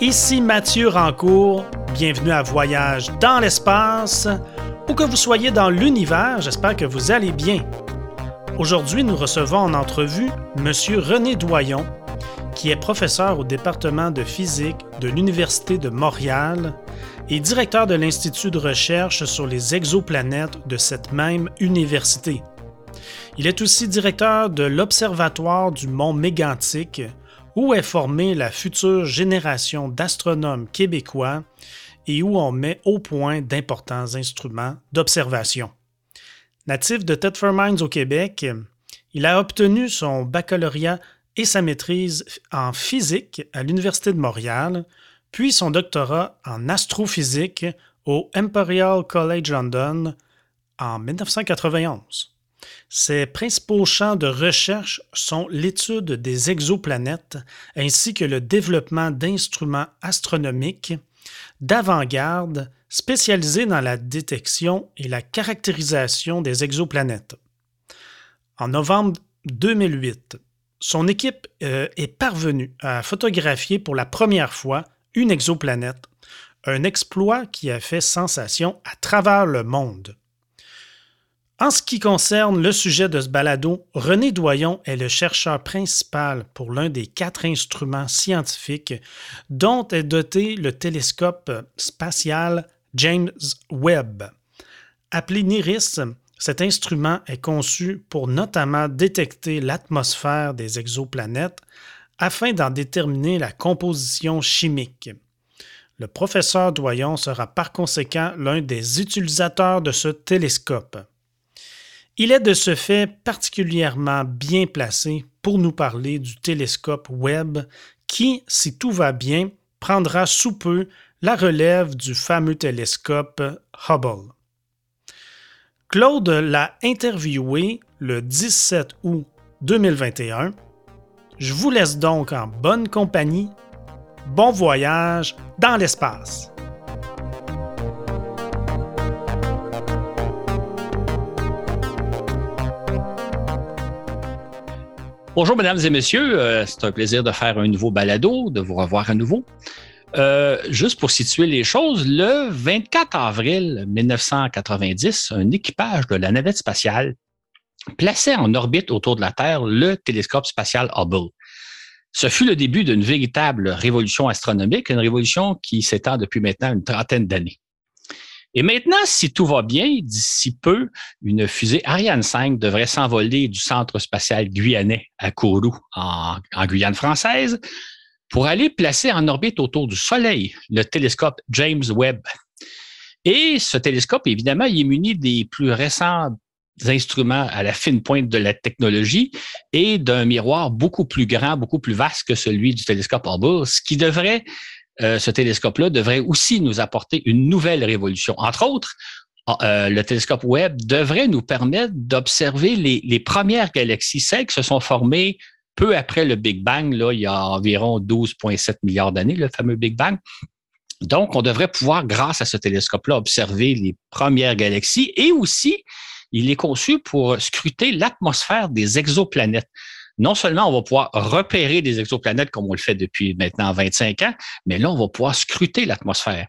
Ici Mathieu Rancourt, bienvenue à Voyage dans l'espace. Où que vous soyez dans l'univers, j'espère que vous allez bien. Aujourd'hui, nous recevons en entrevue M. René Doyon, qui est professeur au département de physique de l'Université de Montréal et directeur de l'Institut de recherche sur les exoplanètes de cette même université. Il est aussi directeur de l'Observatoire du Mont Mégantic, où est formée la future génération d'astronomes québécois et où on met au point d'importants instruments d'observation. Natif de Thetford au Québec, il a obtenu son baccalauréat et sa maîtrise en physique à l'Université de Montréal, puis son doctorat en astrophysique au Imperial College London en 1991. Ses principaux champs de recherche sont l'étude des exoplanètes ainsi que le développement d'instruments astronomiques d'avant-garde spécialisés dans la détection et la caractérisation des exoplanètes. En novembre 2008, son équipe euh, est parvenue à photographier pour la première fois une exoplanète, un exploit qui a fait sensation à travers le monde. En ce qui concerne le sujet de ce balado, René Doyon est le chercheur principal pour l'un des quatre instruments scientifiques dont est doté le télescope spatial James Webb. Appelé NIRIS, cet instrument est conçu pour notamment détecter l'atmosphère des exoplanètes afin d'en déterminer la composition chimique. Le professeur Doyon sera par conséquent l'un des utilisateurs de ce télescope. Il est de ce fait particulièrement bien placé pour nous parler du télescope Webb qui, si tout va bien, prendra sous peu la relève du fameux télescope Hubble. Claude l'a interviewé le 17 août 2021. Je vous laisse donc en bonne compagnie. Bon voyage dans l'espace. Bonjour, mesdames et messieurs. Euh, c'est un plaisir de faire un nouveau balado, de vous revoir à nouveau. Euh, juste pour situer les choses, le 24 avril 1990, un équipage de la navette spatiale plaçait en orbite autour de la Terre le télescope spatial Hubble. Ce fut le début d'une véritable révolution astronomique, une révolution qui s'étend depuis maintenant une trentaine d'années. Et maintenant, si tout va bien, d'ici peu, une fusée Ariane 5 devrait s'envoler du centre spatial guyanais à Kourou, en, Guyane française, pour aller placer en orbite autour du Soleil le télescope James Webb. Et ce télescope, évidemment, il est muni des plus récents instruments à la fine pointe de la technologie et d'un miroir beaucoup plus grand, beaucoup plus vaste que celui du télescope Hubble, ce qui devrait euh, ce télescope-là devrait aussi nous apporter une nouvelle révolution. Entre autres, euh, le télescope Webb devrait nous permettre d'observer les, premières galaxies, celles qui se sont formées peu après le Big Bang, là, il y a environ 12,7 milliards d'années, le fameux Big Bang. Donc, on devrait pouvoir, grâce à ce télescope-là, observer les premières galaxies et aussi, il est conçu pour scruter l'atmosphère des exoplanètes non seulement on va pouvoir repérer des exoplanètes comme on le fait depuis maintenant 25 ans, mais là, on va pouvoir scruter l'atmosphère.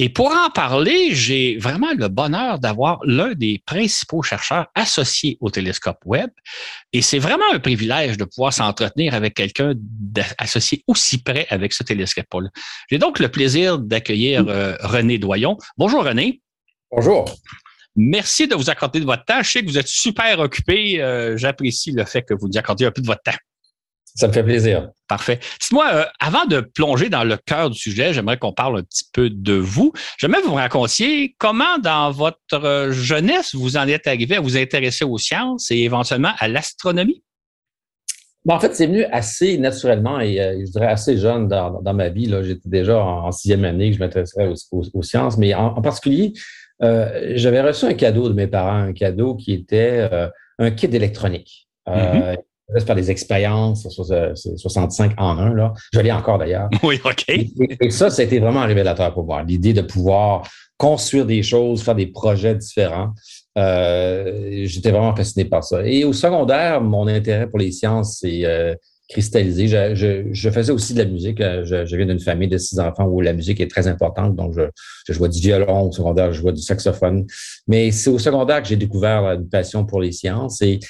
Et pour en parler, j'ai vraiment le bonheur d'avoir l'un des principaux chercheurs associés au télescope Webb. Et c'est vraiment un privilège de pouvoir s'entretenir avec quelqu'un associé aussi près avec ce télescope-là. J'ai donc le plaisir d'accueillir euh, René Doyon. Bonjour René. Bonjour. Merci de vous accorder de votre temps. Je sais que vous êtes super occupé. Euh, j'apprécie le fait que vous nous accordiez un peu de votre temps. Ça me fait plaisir. Parfait. Dites-moi, euh, avant de plonger dans le cœur du sujet, j'aimerais qu'on parle un petit peu de vous. J'aimerais vous racontiez comment, dans votre euh, jeunesse, vous en êtes arrivé à vous intéresser aux sciences et éventuellement à l'astronomie? en fait, c'est venu assez naturellement et je dirais assez jeune dans, ma vie. J'étais déjà en, sixième année que je m'intéressais aux, sciences, mais en particulier, euh, j'avais reçu un cadeau de mes parents, un cadeau qui était euh, un kit d'électronique. Euh, mm-hmm. faire des expériences 65 en un. Là. Je l'ai encore d'ailleurs. Oui, OK. Et, ça, ça a été vraiment révélateur pour moi. L'idée de pouvoir construire des choses, faire des projets différents. J'étais vraiment fasciné par ça. Et au secondaire, mon intérêt pour les sciences s'est cristallisé. Je, faisais aussi de la musique. Euh, je, viens d'une famille de six enfants où la musique est très importante. Donc, je, je jouais du violon au secondaire, je jouais du saxophone. Mais c'est au secondaire que j'ai découvert une passion pour les sciences et,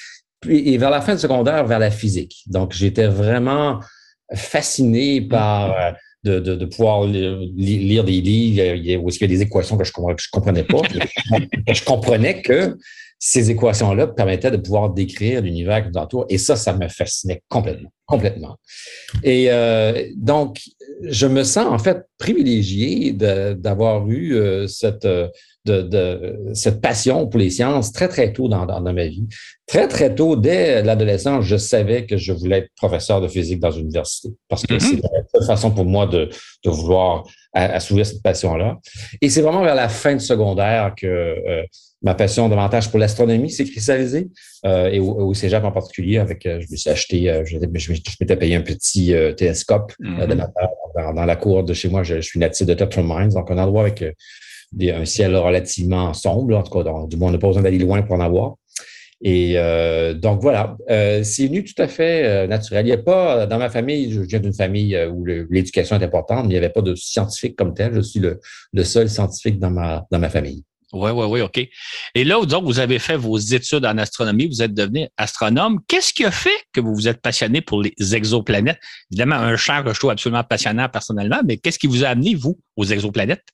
vers la fin du secondaire, vers la physique. Donc, j'étais vraiment fasciné par euh, de, pouvoir lire des livres où il y a des équations que je ne comprenais pas. je comprenais que ces équations-là permettaient de pouvoir décrire l'univers qui nous entoure. Et ça, ça me fascinait complètement, complètement. Et euh, donc, je me sens en fait privilégié d'avoir eu euh, cette, de, de, cette passion pour les sciences très, très tôt dans, dans, ma vie. Très, très tôt, dès l'adolescence, je savais que je voulais être professeur de physique dans une université parce que mm-hmm. c'est la seule façon pour moi de, de vouloir assouvir cette passion-là. Et c'est vraiment vers la fin de secondaire que euh, ma passion davantage pour l'astronomie s'est cristallisée euh, et au, au, cégep en particulier. Avec, euh, je me suis acheté, euh, je, je, m'étais payé un petit télescope mm-hmm. dans, la cour de chez moi. Je, suis natif de Tetron Mines, donc un endroit avec des, un ciel relativement sombre. En tout cas, du moins, on n'a pas besoin d'aller loin pour en avoir. Et donc voilà, c'est venu tout à fait naturel. Il n'y a pas, dans ma famille, je viens d'une famille où l'éducation est importante, mais il n'y avait pas de scientifique comme tel. Je suis le, le seul scientifique dans ma, dans ma famille. Oui, oui, oui, OK. Et là, donc, vous avez fait vos études en astronomie, vous êtes devenu astronome. Qu'est-ce qui a fait que vous vous êtes passionné pour les exoplanètes? Évidemment, un champ que je trouve absolument passionnant personnellement, mais qu'est-ce qui vous a amené, vous, aux exoplanètes?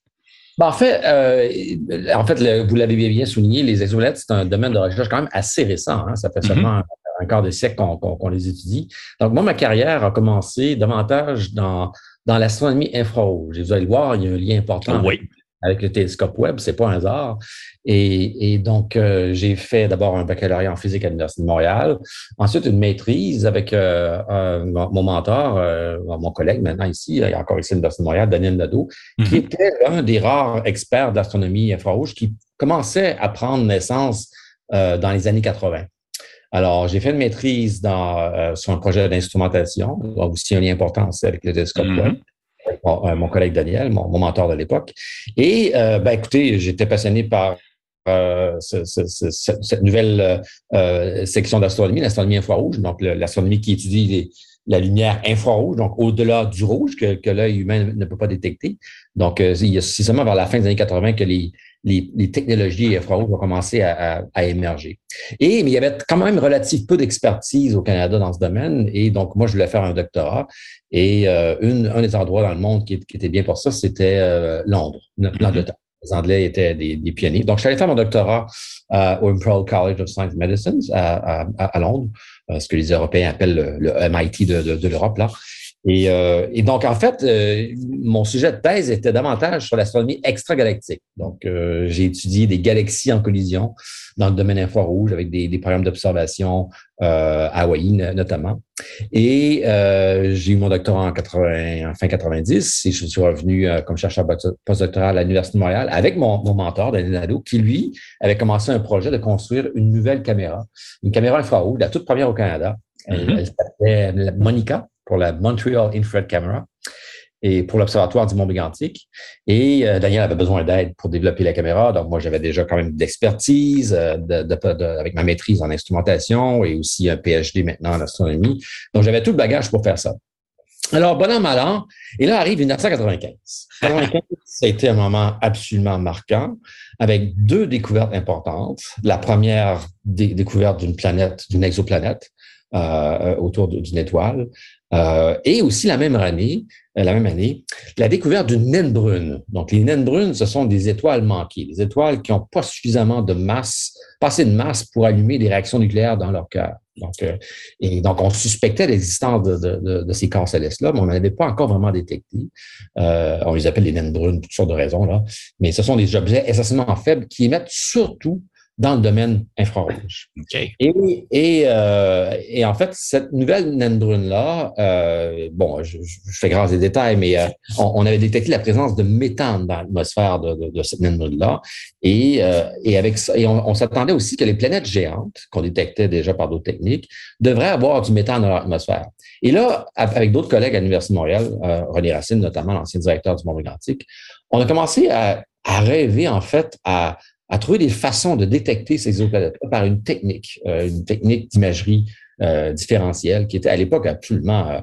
Ben, en fait, euh, en fait vous l'avez bien souligné, les exoplanètes, c'est un domaine de recherche quand même assez récent. Hein. Ça fait mm-hmm. seulement un quart de siècle qu'on les étudie. Donc, moi, ma carrière a commencé davantage dans, dans l'astronomie infrarouge. Et vous allez le voir, il y a un lien important oui avec le télescope Webb, c'est pas un hasard. Et, et donc, euh, j'ai fait d'abord un baccalauréat en physique à l'Université de Montréal, ensuite une maîtrise avec euh, mon mentor, euh, mon collègue maintenant ici, encore ici à l'Université de Montréal, Daniel Nadeau, qui mm-hmm. était l'un des rares experts d'astronomie infrarouge qui commençait à prendre naissance dans les années 80. Alors, j'ai fait une maîtrise dans, sur un projet d'instrumentation, aussi un lien important avec le télescope. Webb. Euh, mon, collègue Daniel, mon, mentor de l'époque. Et, euh, ben, écoutez, j'étais passionné par euh, cette nouvelle section d'astronomie, l'astronomie infrarouge, donc l'astronomie qui étudie la lumière infrarouge, donc au-delà du rouge que, l'œil humain ne peut pas détecter. Donc, c'est seulement vers la fin des années 80 que les, technologies infrarouges vont commencer à, à, émerger. Et mais il y avait quand même relativement peu d'expertise au Canada dans ce domaine. Et donc, moi, je voulais faire un doctorat. Et euh, une, un des endroits dans le monde qui, qui était bien pour ça, c'était euh, Londres, l'Angleterre. Les Anglais étaient des, des, pionniers. Donc, je suis allé faire mon doctorat euh, au Imperial College of Science and Medicine à, à, à Londres, ce que les Européens appellent le, le MIT de, de, de l'Europe, là. Et, euh, et, donc, en fait, euh, mon sujet de thèse était davantage sur l'astronomie extragalactique. Donc, euh, j'ai étudié des galaxies en collision dans le domaine infrarouge avec des, des programmes d'observation à Hawaï notamment. Et j'ai eu mon doctorat en, 80, en fin 90 et je suis revenu comme chercheur postdoctoral à l'Université de Montréal avec mon, mon mentor, Daniel Nadeau, qui, lui, avait commencé un projet de construire une nouvelle caméra, une caméra infrarouge, la toute première au Canada. Elle, mm-hmm. elle s'appelait Monica pour la Montreal Infrared Camera et pour l'Observatoire du Mont Mégantic. Et euh, Daniel avait besoin d'aide pour développer la caméra. Donc, moi, j'avais déjà quand même d'expertise euh, de, avec ma maîtrise en instrumentation et aussi un PhD maintenant en astronomie. Donc, j'avais tout le bagage pour faire ça. Alors, bon an, mal an. Et là arrive 1995. 1995, ça a été un moment absolument marquant avec deux découvertes importantes. La première découverte d'une planète, d'une exoplanète, euh, autour d'une étoile. Euh, et aussi la même année, euh, la même année, la découverte d'une naine brune. Donc, les naines brunes, ce sont des étoiles manquées, des étoiles qui n'ont pas suffisamment de masse, pas assez de masse pour allumer des réactions nucléaires dans leur cœur. Donc, euh, et donc, on suspectait l'existence de, de, de, ces corps célestes-là, mais on n'avait pas encore vraiment détecté. Euh, on les appelle les naines brunes pour toutes sortes de raisons, là. Mais ce sont des objets essentiellement faibles qui émettent surtout dans le domaine infrarouge. Et, et, euh, et, en fait, cette nouvelle naine brune-là, euh, bon, je, je, fais grâce des détails, mais euh, on, avait détecté la présence de méthane dans l'atmosphère de, de, de, cette naine brune-là. Et, euh, et, avec ça, et on, on s'attendait aussi que les planètes géantes, qu'on détectait déjà par d'autres techniques, devraient avoir du méthane dans leur atmosphère. Et là, avec d'autres collègues à l'Université de Montréal, euh, René Racine notamment, l'ancien directeur du Mont Mégantic, on a commencé à, à rêver en fait à à trouver des façons de détecter ces exoplanètes par une technique, euh, une technique d'imagerie différentiel qui était à l'époque absolument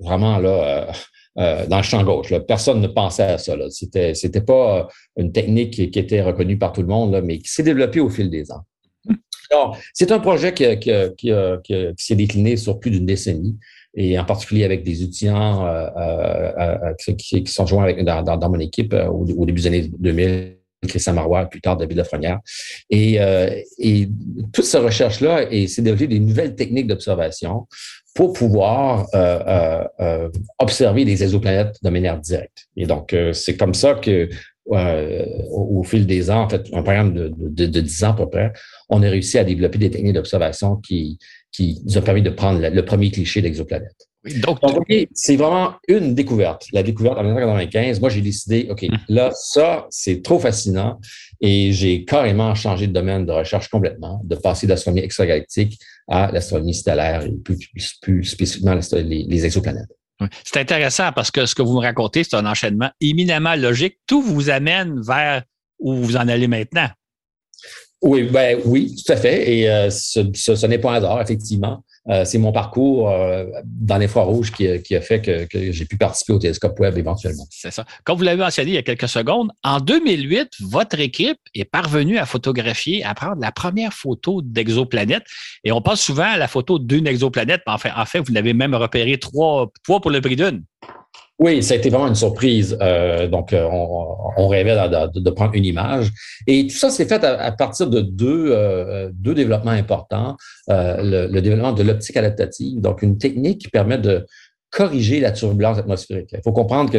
vraiment là dans le champ gauche. Personne ne pensait à ça. C'était c'était pas une technique qui, était reconnue par tout le monde, mais qui s'est développée au fil des ans. Alors, c'est un projet qui, qui, qui, s'est décliné sur plus d'une décennie et en particulier avec des étudiants euh, euh, euh, qui, sont joints avec, dans, dans, mon équipe au, début des années 2000. Christian Marois, plus tard David Lafrenière. Et, et toute cette recherche-là, c'est développer des nouvelles techniques d'observation pour pouvoir observer des exoplanètes de manière directe. Et donc, c'est comme ça que au, fil des ans, en fait, un programme de, de, de, 10 ans à peu près, on a réussi à développer des techniques d'observation qui, qui nous a permis de prendre le premier cliché d'exoplanète. Donc, c'est vraiment une découverte. La découverte en 1995, moi, j'ai décidé, OK, hum. là, ça, c'est trop fascinant et j'ai carrément changé de domaine de recherche complètement, de passer d'astronomie extragalactique à l'astronomie stellaire et plus, plus, spécifiquement les, les exoplanètes. C'est intéressant parce que ce que vous me racontez, c'est un enchaînement éminemment logique. Tout vous amène vers où vous en allez maintenant. Oui, ben oui, tout à fait. Et euh, ce, ce, n'est pas un hasard, effectivement. Euh, c'est mon parcours euh, dans l'infrarouge qui, qui, a fait que, j'ai pu participer au télescope web éventuellement. C'est ça. Comme vous l'avez mentionné il y a quelques secondes, en 2008, votre équipe est parvenue à photographier, à prendre la première photo d'exoplanète. Et on passe souvent à la photo d'une exoplanète, mais en fait, en fait vous l'avez même repéré trois, trois pour le prix d'une. Oui, ça a été vraiment une surprise. Euh, donc, euh, on, rêvait de, prendre une image. Et tout ça s'est fait à, partir de deux, euh, deux développements importants. Le, développement de l'optique adaptative, donc une technique qui permet de corriger la turbulence atmosphérique. Il faut comprendre que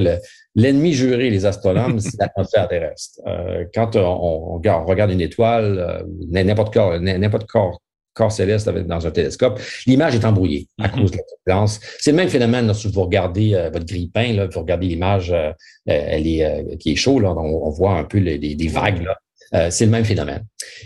l'ennemi juré, les astronomes, c'est l'atmosphère terrestre. quand on, regarde, une étoile, n'importe quoi, n'importe quoi corps céleste dans un télescope, l'image est embrouillée à mm-hmm. cause de la turbulence. C'est le même phénomène lorsque vous regardez euh, votre grille-pain, là, vous regardez l'image euh, euh, elle est, qui est chaude, là, on, voit un peu les, les, vagues. Là. c'est le même phénomène.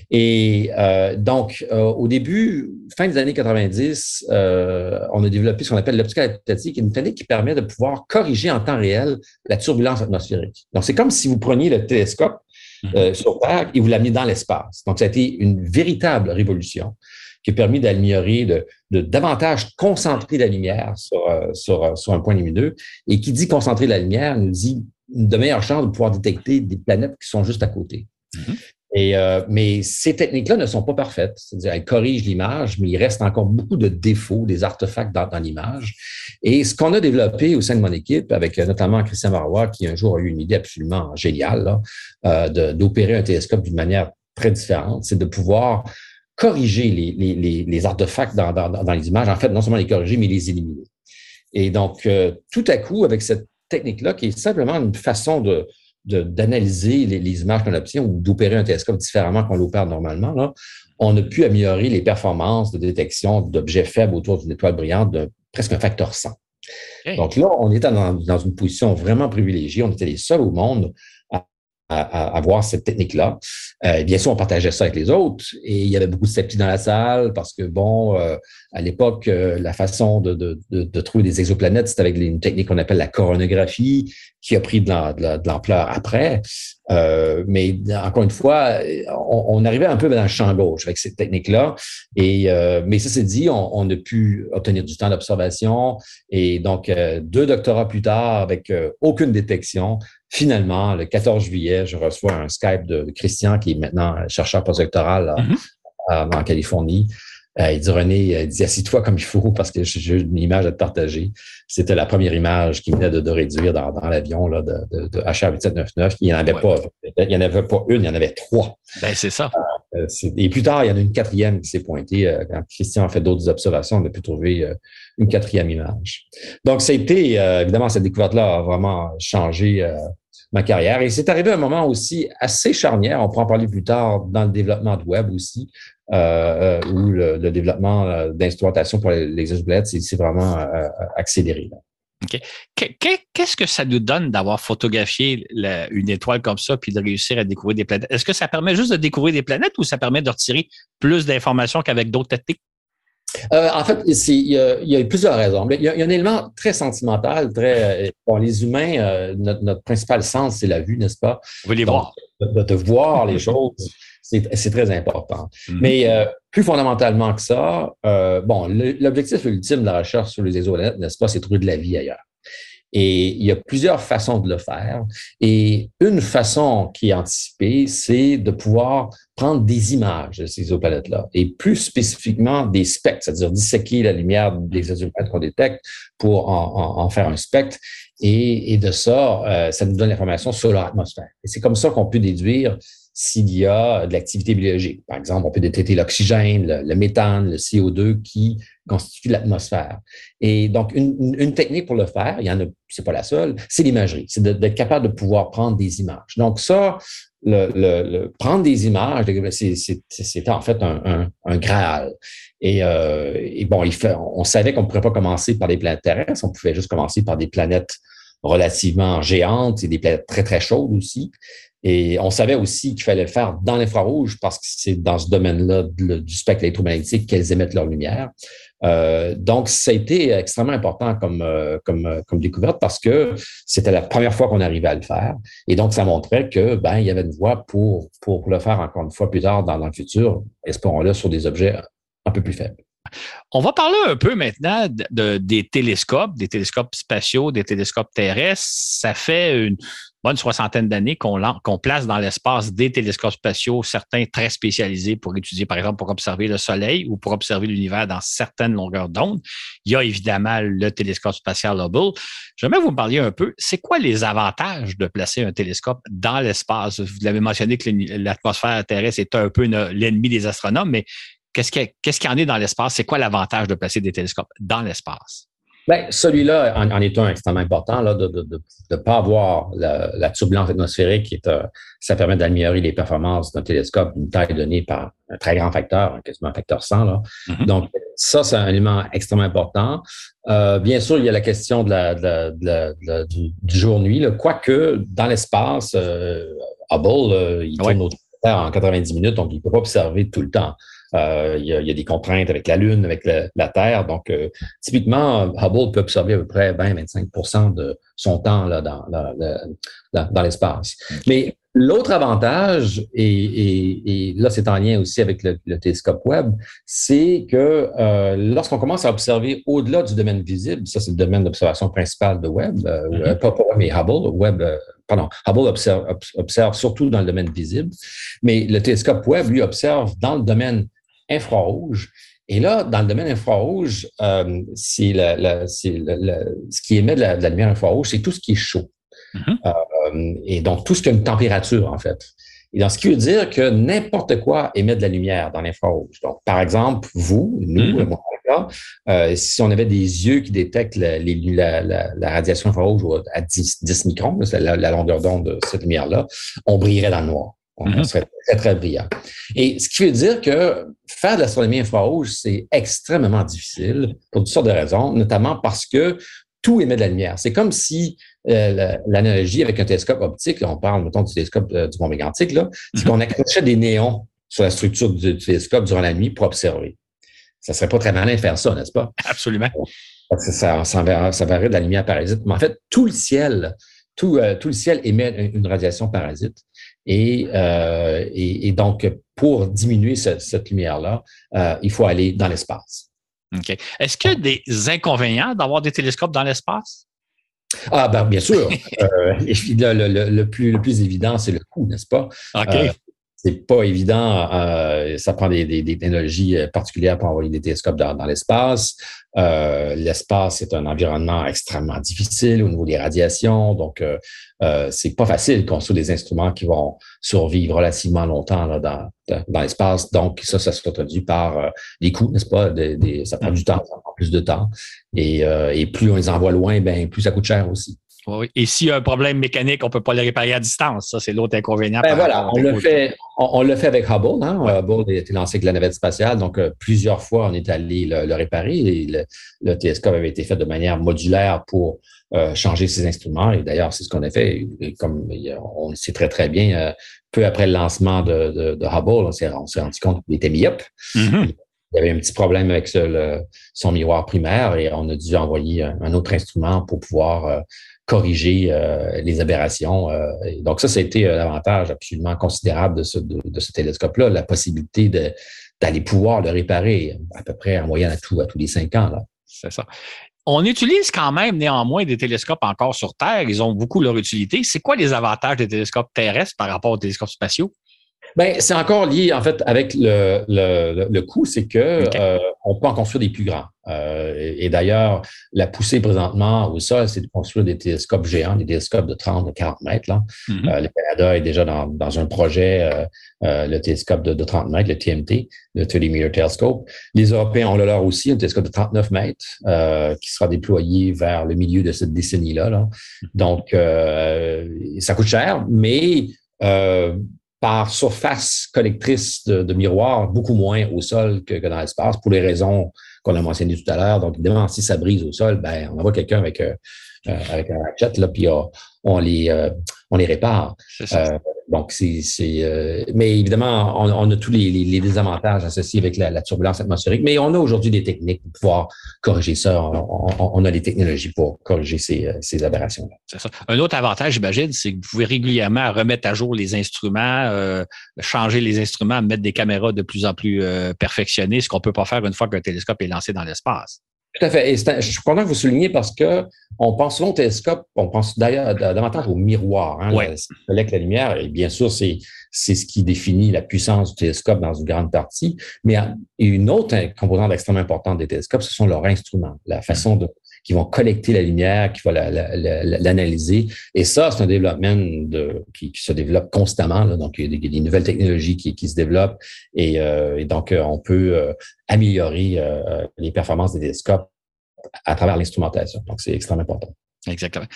Et donc, au début, fin des années 90, on a développé ce qu'on appelle l'optique adaptative, qui est une technique qui permet de pouvoir corriger en temps réel la turbulence atmosphérique. Donc, c'est comme si vous preniez le télescope mm-hmm. sur Terre et vous l'amenez dans l'espace. Donc, ça a été une véritable révolution qui a permis d'améliorer, de, de, davantage concentrer la lumière sur, euh, sur, euh, sur, un point lumineux. Et qui dit concentrer la lumière nous dit de meilleures chances de pouvoir détecter des planètes qui sont juste à côté. Mm-hmm. Et, euh, mais ces techniques-là ne sont pas parfaites. C'est-à-dire, elles corrigent l'image, mais il reste encore beaucoup de défauts, des artefacts dans, dans l'image. Et ce qu'on a développé au sein de mon équipe, avec notamment Christian Marois, qui un jour a eu une idée absolument géniale, euh, d'opérer un télescope d'une manière très différente, c'est de pouvoir corriger les, les, les, artefacts dans, dans, dans, les images. En fait, non seulement les corriger, mais les éliminer. Et donc, euh, tout à coup, avec cette technique-là, qui est simplement une façon de d'analyser les, les, images qu'on obtient ou d'opérer un télescope différemment qu'on l'opère normalement, là, on a pu améliorer les performances de détection d'objets faibles autour d'une étoile brillante de presque un facteur 100. Donc là, on était dans, dans, une position vraiment privilégiée. On était les seuls au monde à, avoir cette technique-là. Euh, bien sûr, on partageait ça avec les autres et il y avait beaucoup de sceptiques dans la salle parce que, bon, euh, à l'époque, euh, la façon de, de, de, de, trouver des exoplanètes, c'était avec une technique qu'on appelle la coronographie qui a pris de l'ampleur après. Euh, mais encore une fois, on, on, arrivait un peu dans le champ gauche avec cette technique-là. Et euh, mais ça c'est dit, on, on, a pu obtenir du temps d'observation et donc deux doctorats plus tard avec aucune détection, finalement, le 14 juillet, je reçois un Skype de Christian, qui est maintenant chercheur postdoctoral mm-hmm. en Californie. Euh, il dit René, il dit assis-toi comme il faut parce que j'ai une image à te partager. C'était la première image qui venait de, réduire dans, l'avion de, de, de HR8799. Il n'y en avait pas, il en avait pas une, il y en avait trois. Ben, c'est ça. Euh, et plus tard, il y en a une quatrième qui s'est pointée. Euh, quand Christian a fait d'autres observations, on a pu trouver une quatrième image. Donc, ça a été, évidemment, cette découverte-là a vraiment changé ma carrière. Et c'est arrivé à un moment aussi assez charnière, on pourra en parler plus tard dans le développement de web aussi, euh, euh, où le, développement euh, d'instrumentation pour les, exoplanètes c'est vraiment accéléré. OK. Qu'est-ce que ça nous donne d'avoir photographié une étoile comme ça puis de réussir à découvrir des planètes? Est-ce que ça permet juste de découvrir des planètes ou ça permet de retirer plus d'informations qu'avec d'autres techniques? en fait, il y, a, il y, a, plusieurs raisons. Il y a, un élément très sentimental, très. Bon, les humains, notre, principal sens, c'est la vue, n'est-ce pas? Vous les voir. De, de, voir les choses c'est très important. Mm-hmm. Mais euh, plus fondamentalement que ça, euh, bon, l'objectif ultime de la recherche sur les exoplanètes, n'est-ce pas, c'est trouver de la vie ailleurs. Et il y a plusieurs façons de le faire. Et une façon qui est anticipée, c'est de pouvoir prendre des images de ces exoplanètes-là, et plus spécifiquement des spectres, c'est-à-dire disséquer la lumière des exoplanètes qu'on détecte pour en, faire un spectre. Et, de ça, euh, ça nous donne l'information sur leur atmosphère. Et c'est comme ça qu'on peut déduire s'il y a de l'activité biologique. Par exemple, on peut détecter l'oxygène, le, méthane, le CO2 qui constituent l'atmosphère. Et donc, une, technique pour le faire, il y en a, c'est pas la seule, c'est l'imagerie. C'est d'être capable de pouvoir prendre des images. Donc, ça, le, prendre des images, c'est en fait un, graal. Et, euh, bon, on savait qu'on ne pourrait pas commencer par des planètes terrestres, on pouvait juste commencer par des planètes relativement géantes et des planètes très, très chaudes aussi. Et on savait aussi qu'il fallait le faire dans l'infrarouge parce que c'est dans ce domaine-là du spectre électromagnétique qu'elles émettent leur lumière. Euh, donc, ça a été extrêmement important comme, euh, euh, comme découverte parce que c'était la première fois qu'on arrivait à le faire. Et donc, ça montrait que ben, il y avait une voie pour, pour le faire encore une fois plus tard dans, dans le futur, espérons-le, sur des objets un peu plus faibles. On va parler un peu maintenant de, des télescopes, des télescopes spatiaux, des télescopes terrestres. Ça fait une bonne soixantaine d'années qu'on place dans l'espace des télescopes spatiaux, certains très spécialisés pour étudier, par exemple, pour observer le Soleil ou pour observer l'univers dans certaines longueurs d'onde. Il y a évidemment le télescope spatial Hubble. J'aimerais vous parler un peu, c'est quoi les avantages de placer un télescope dans l'espace? Vous l'avez mentionné que l'atmosphère terrestre est un peu l'ennemi des astronomes, mais Qu'est-ce qu'il y en est dans l'espace? C'est quoi l'avantage de placer des télescopes dans l'espace? Bien, celui-là en, est un extrêmement important, là, de ne pas avoir la, turbulence atmosphérique. Qui est, euh, ça permet d'améliorer les performances d'un télescope d'une taille donnée par un très grand facteur, quasiment un facteur 100. Là. Mm-hmm. Donc, ça, c'est un élément extrêmement important. Euh, bien sûr, il y a la question de la, du, jour-nuit. Quoique, dans l'espace, euh, Hubble, il tourne autour de en 90 minutes, donc il ne peut pas observer tout le temps. Euh, il, y a, des contraintes avec la Lune, avec la, Terre. Donc, euh, typiquement, Hubble peut observer à peu près 20-25% de son temps là, dans, dans, l'espace. Mais l'autre avantage, et, là, c'est en lien aussi avec le, télescope Webb, c'est que euh, lorsqu'on commence à observer au-delà du domaine visible, ça, c'est le domaine d'observation principal de Webb, pas pour mais Hubble, Webb pardon, Hubble observe, observe, surtout dans le domaine visible, mais le télescope Webb, lui, observe dans le domaine infrarouge. Et là, dans le domaine infrarouge, euh, c'est ce qui émet de la, lumière infrarouge, c'est tout ce qui est chaud. Mm-hmm. Euh, et donc, tout ce qui a une température, en fait. Et dans ce qui veut dire que n'importe quoi émet de la lumière dans l'infrarouge. Donc, par exemple, vous, nous, mm-hmm. euh, si on avait des yeux qui détectent la, la, radiation infrarouge à 10, 10 microns, la, la longueur d'onde de cette lumière-là, on brillerait dans le noir. On mm-hmm. serait très, très brillant. Et ce qui veut dire que faire de l'astronomie infrarouge, c'est extrêmement difficile pour toutes sortes de raisons, notamment parce que tout émet de la lumière. C'est comme si euh, l'analogie avec un télescope optique, on parle, mettons, du télescope euh, du mont mégantique, là, c'est mm-hmm. qu'on accrochait des néons sur la structure du, télescope durant la nuit pour observer. Ça serait pas très malin de faire ça, n'est-ce pas? Absolument. Parce que ça, ça, verrait, de la lumière parasite. Mais en fait, tout le ciel, tout, euh, tout le ciel émet une radiation parasite. Euh, et, et, donc, pour diminuer cette lumière-là, euh, il faut aller dans l'espace. OK. Est-ce qu'il y a des inconvénients d'avoir des télescopes dans l'espace? Ah, ben, bien sûr. euh, le, le, plus, le plus évident, c'est le coût, n'est-ce pas? OK. Euh, c'est pas évident. Euh, ça prend des, technologies particulières pour envoyer des télescopes dans, l'espace. Euh, l'espace est un environnement extrêmement difficile au niveau des radiations, donc euh, euh, c'est pas facile de construire des instruments qui vont survivre relativement longtemps dans, l'espace. Donc ça, ça se traduit par euh, des coûts, n'est-ce pas? Ça prend du temps, ça prend plus de temps, et, et plus on les envoie loin, ben plus ça coûte cher aussi. Et s'il y a un problème mécanique, on ne peut pas le réparer à distance. Ça, c'est l'autre inconvénient. Ben voilà, on le, fait, on, le fait avec Hubble. Hein? Hubble a été lancé avec la navette spatiale. Donc, euh, plusieurs fois, on est allé le, réparer. Et le, télescope avait été fait de manière modulaire pour euh, changer ses instruments. Et d'ailleurs, c'est ce qu'on a fait. comme on sait très, très bien, euh, peu après le lancement de, de, Hubble, on s'est rendu compte qu'il était myope. Mm-hmm. il y avait un petit problème avec son miroir primaire et on a dû envoyer un, autre instrument pour pouvoir euh, corriger euh, les aberrations. Euh, donc ça, ça a été un avantage absolument considérable de ce, télescope-là, la possibilité d'aller pouvoir le réparer à peu près en moyenne à, tout, à tous les cinq ans. C'est ça. On utilise quand même néanmoins des télescopes encore sur Terre. Ils ont beaucoup leur utilité. C'est quoi les avantages des télescopes terrestres par rapport aux télescopes spatiaux? Ben, c'est encore lié, en fait, avec le, le, le coût, c'est que euh, on peut en construire des plus grands. Euh, et, d'ailleurs, la poussée présentement au sol, c'est de construire des télescopes géants, des télescopes de 30, de 40 mètres. Là. Mm-hmm. Euh, le Canada est déjà dans, dans un projet, le télescope de, de, 30 mètres, le TMT, le 30 Meter Telescope. Les Européens ont le leur aussi, un télescope de 39 mètres qui sera déployé vers le milieu de cette décennie-là. Là. Mm-hmm. Donc, ça coûte cher, mais par surface collectrice de, miroirs, beaucoup moins au sol que, dans l'espace, pour les raisons qu'on a mentionnées tout à l'heure. Donc, évidemment, si ça brise au sol, ben, on envoie quelqu'un avec, euh, euh, avec un ratchet, là, puis on, les, euh, on les répare. Donc, c'est, euh, mais évidemment, on, a tous les, désavantages associés avec la, turbulence atmosphérique, mais on a aujourd'hui des techniques pour pouvoir corriger ça. On, a les technologies pour corriger ces, ces aberrations-là. C'est ça. Un autre avantage, j'imagine, c'est que vous pouvez régulièrement remettre à jour les instruments, euh, changer les instruments, mettre des caméras de plus en plus euh, perfectionnées, ce qu'on peut pas faire une fois qu'un télescope est lancé dans l'espace. Tout à fait. Et je suis content que vous souligniez parce que on pense souvent au télescope, on pense d'ailleurs davantage au miroir, hein, ouais. la, la lumière. Et bien sûr, c'est c'est ce qui définit la puissance du télescope dans une grande partie. Mais une autre composante extrêmement importante des télescopes, ce sont leurs instruments, la façon de qui vont collecter la lumière, qui vont l'analyser. Et ça, c'est un développement de, qui, se développe constamment. Là. Donc, il y a des, nouvelles technologies qui, qui se développent et, euh, et donc euh, on peut euh, améliorer euh, les performances des télescopes à travers l'instrumentation. Donc, c'est extrêmement important. Exactement.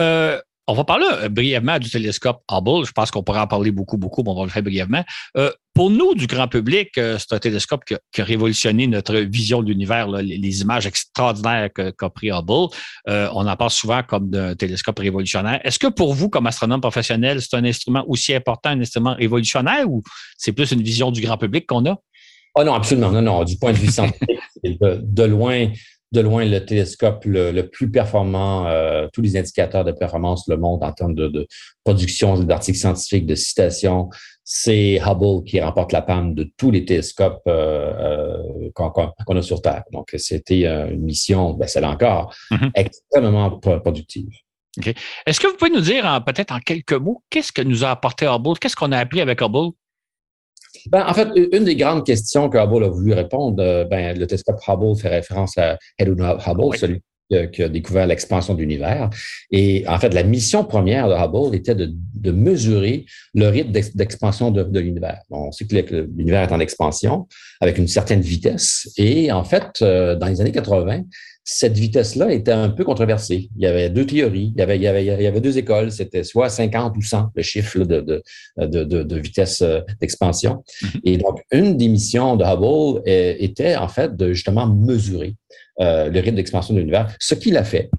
Euh, on va parler euh, brièvement du télescope Hubble. Je pense qu'on pourra en parler beaucoup, beaucoup, mais on va le faire brièvement. Euh, pour nous, du grand public, euh, c'est un télescope qui a, révolutionné notre vision de l'univers, les, images extraordinaires qu'a pris Hubble. on en parle souvent comme d'un télescope révolutionnaire. Est-ce que pour vous, comme astronome professionnel, c'est un instrument aussi important, un instrument révolutionnaire, ou c'est plus une vision du grand public qu'on a? Oh non, absolument. Non, non. Du point de vue scientifique, de loin, de loin le télescope le, plus performant. Euh, tous les indicateurs de performance le montrent en termes de, production d'articles scientifiques, de citations. C'est Hubble qui remporte la palme de tous les télescopes euh, euh, qu'on a sur Terre. Donc, c'était une mission, ben, celle encore, mm-hmm. extrêmement productive. Est-ce que vous pouvez nous dire, peut-être en quelques mots, qu'est-ce que nous a apporté Hubble? Qu'est-ce qu'on a appris avec Hubble? Ben, en fait, une des grandes questions que Hubble a voulu répondre, euh, ben, le télescope Hubble fait référence à Edwin Hubble, celui qui a découvert l'expansion de l'univers. Et en fait, la mission première de Hubble était de, de mesurer le rythme d'expansion de, de l'univers. on sait que l'univers est en expansion avec une certaine vitesse. Et en fait, euh, dans les années 80, cette vitesse-là était un peu controversée. Il y avait deux théories, il y avait, il y avait, il y avait deux écoles, c'était soit 50 ou 100, le chiffre de, de, de, de, vitesse euh, d'expansion. Mm-hmm. Et donc, une des missions de Hubble euh, était en fait de justement mesurer euh, le rythme d'expansion de l'univers, ce qu'il a fait.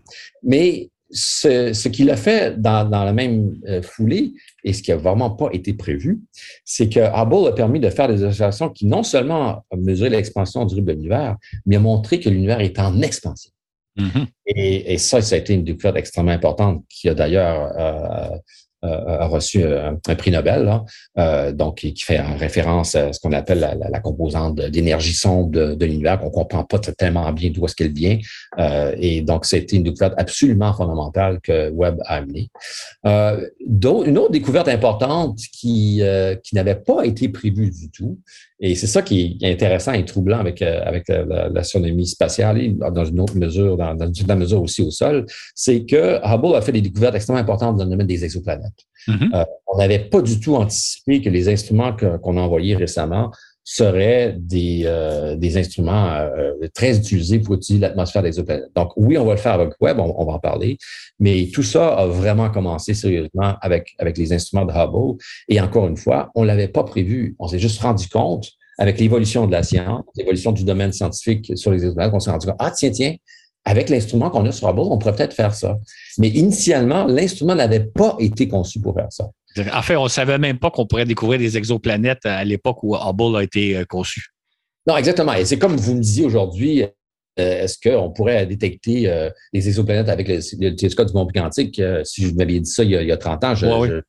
Mais ce, ce qu'il a fait dans, dans, la même euh, foulée, et ce qui a vraiment pas été prévu, c'est que Hubble a permis de faire des observations qui non seulement ont mesuré l'expansion du rythme de l'univers, mais a montré que l'univers est en expansion. Mm-hmm. et, et, ça, ça a été une découverte extrêmement importante qui a d'ailleurs euh, a reçu un, prix Nobel, là, euh, donc qui, fait référence à ce qu'on appelle la, la, composante d'énergie sombre de, de l'univers, qu'on comprend pas tellement bien d'où est-ce qu'elle vient. Euh, et donc, c'était une découverte absolument fondamentale que Webb a amenée. Euh, une autre découverte importante qui, qui n'avait pas été prévue du tout, et c'est ça qui est intéressant et troublant avec, avec l'astronomie spatiale et dans une autre mesure, dans, dans une mesure aussi au sol, c'est que Hubble a fait des découvertes extrêmement importantes dans le domaine des exoplanètes. Mm-hmm. Euh, on n'avait pas du tout anticipé que les instruments qu'on a envoyés récemment seraient des, euh, des instruments euh, très utilisés pour utiliser l'atmosphère des exoplanètes. Donc oui, on va le faire avec Webb, on, va en parler, mais tout ça a vraiment commencé sérieusement avec, avec les instruments de Hubble. Et encore une fois, on l'avait pas prévu. On s'est juste rendu compte avec l'évolution de la science, l'évolution du domaine scientifique sur les exoplanètes, qu'on s'est rendu compte, ah tiens, tiens, avec l'instrument qu'on a sur Hubble, on pourrait peut-être faire ça. Mais initialement, l'instrument n'avait pas été conçu pour faire ça. En fait, on ne savait même pas qu'on pourrait découvrir des exoplanètes à l'époque où Hubble a été euh, conçu. Non, exactement. Et c'est comme vous me disiez aujourd'hui, est-ce qu'on pourrait détecter les exoplanètes avec le, télescope du monde quantique? si je m'avais dit ça il y, a, 30 ans, je,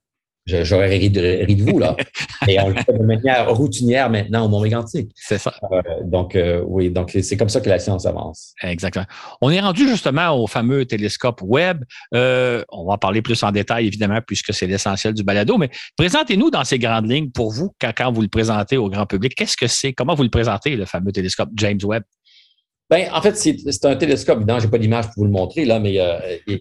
J'aurais ri, de, vous, là. Et on le fait de manière routinière maintenant au mont mégantic. C'est ça. Euh, donc, euh, oui, donc c'est comme ça que la science avance. Exactement. On est rendu justement au fameux télescope Webb. Euh, on va en parler plus en détail, évidemment, puisque c'est l'essentiel du balado. Mais présentez-nous dans ces grandes lignes, pour vous, quand, quand vous le présentez au grand public, qu'est-ce que c'est? Comment vous le présentez, le fameux télescope James Webb? Ben, en fait, c'est un télescope. Je n'ai pas d'image pour vous le montrer, là, mais euh,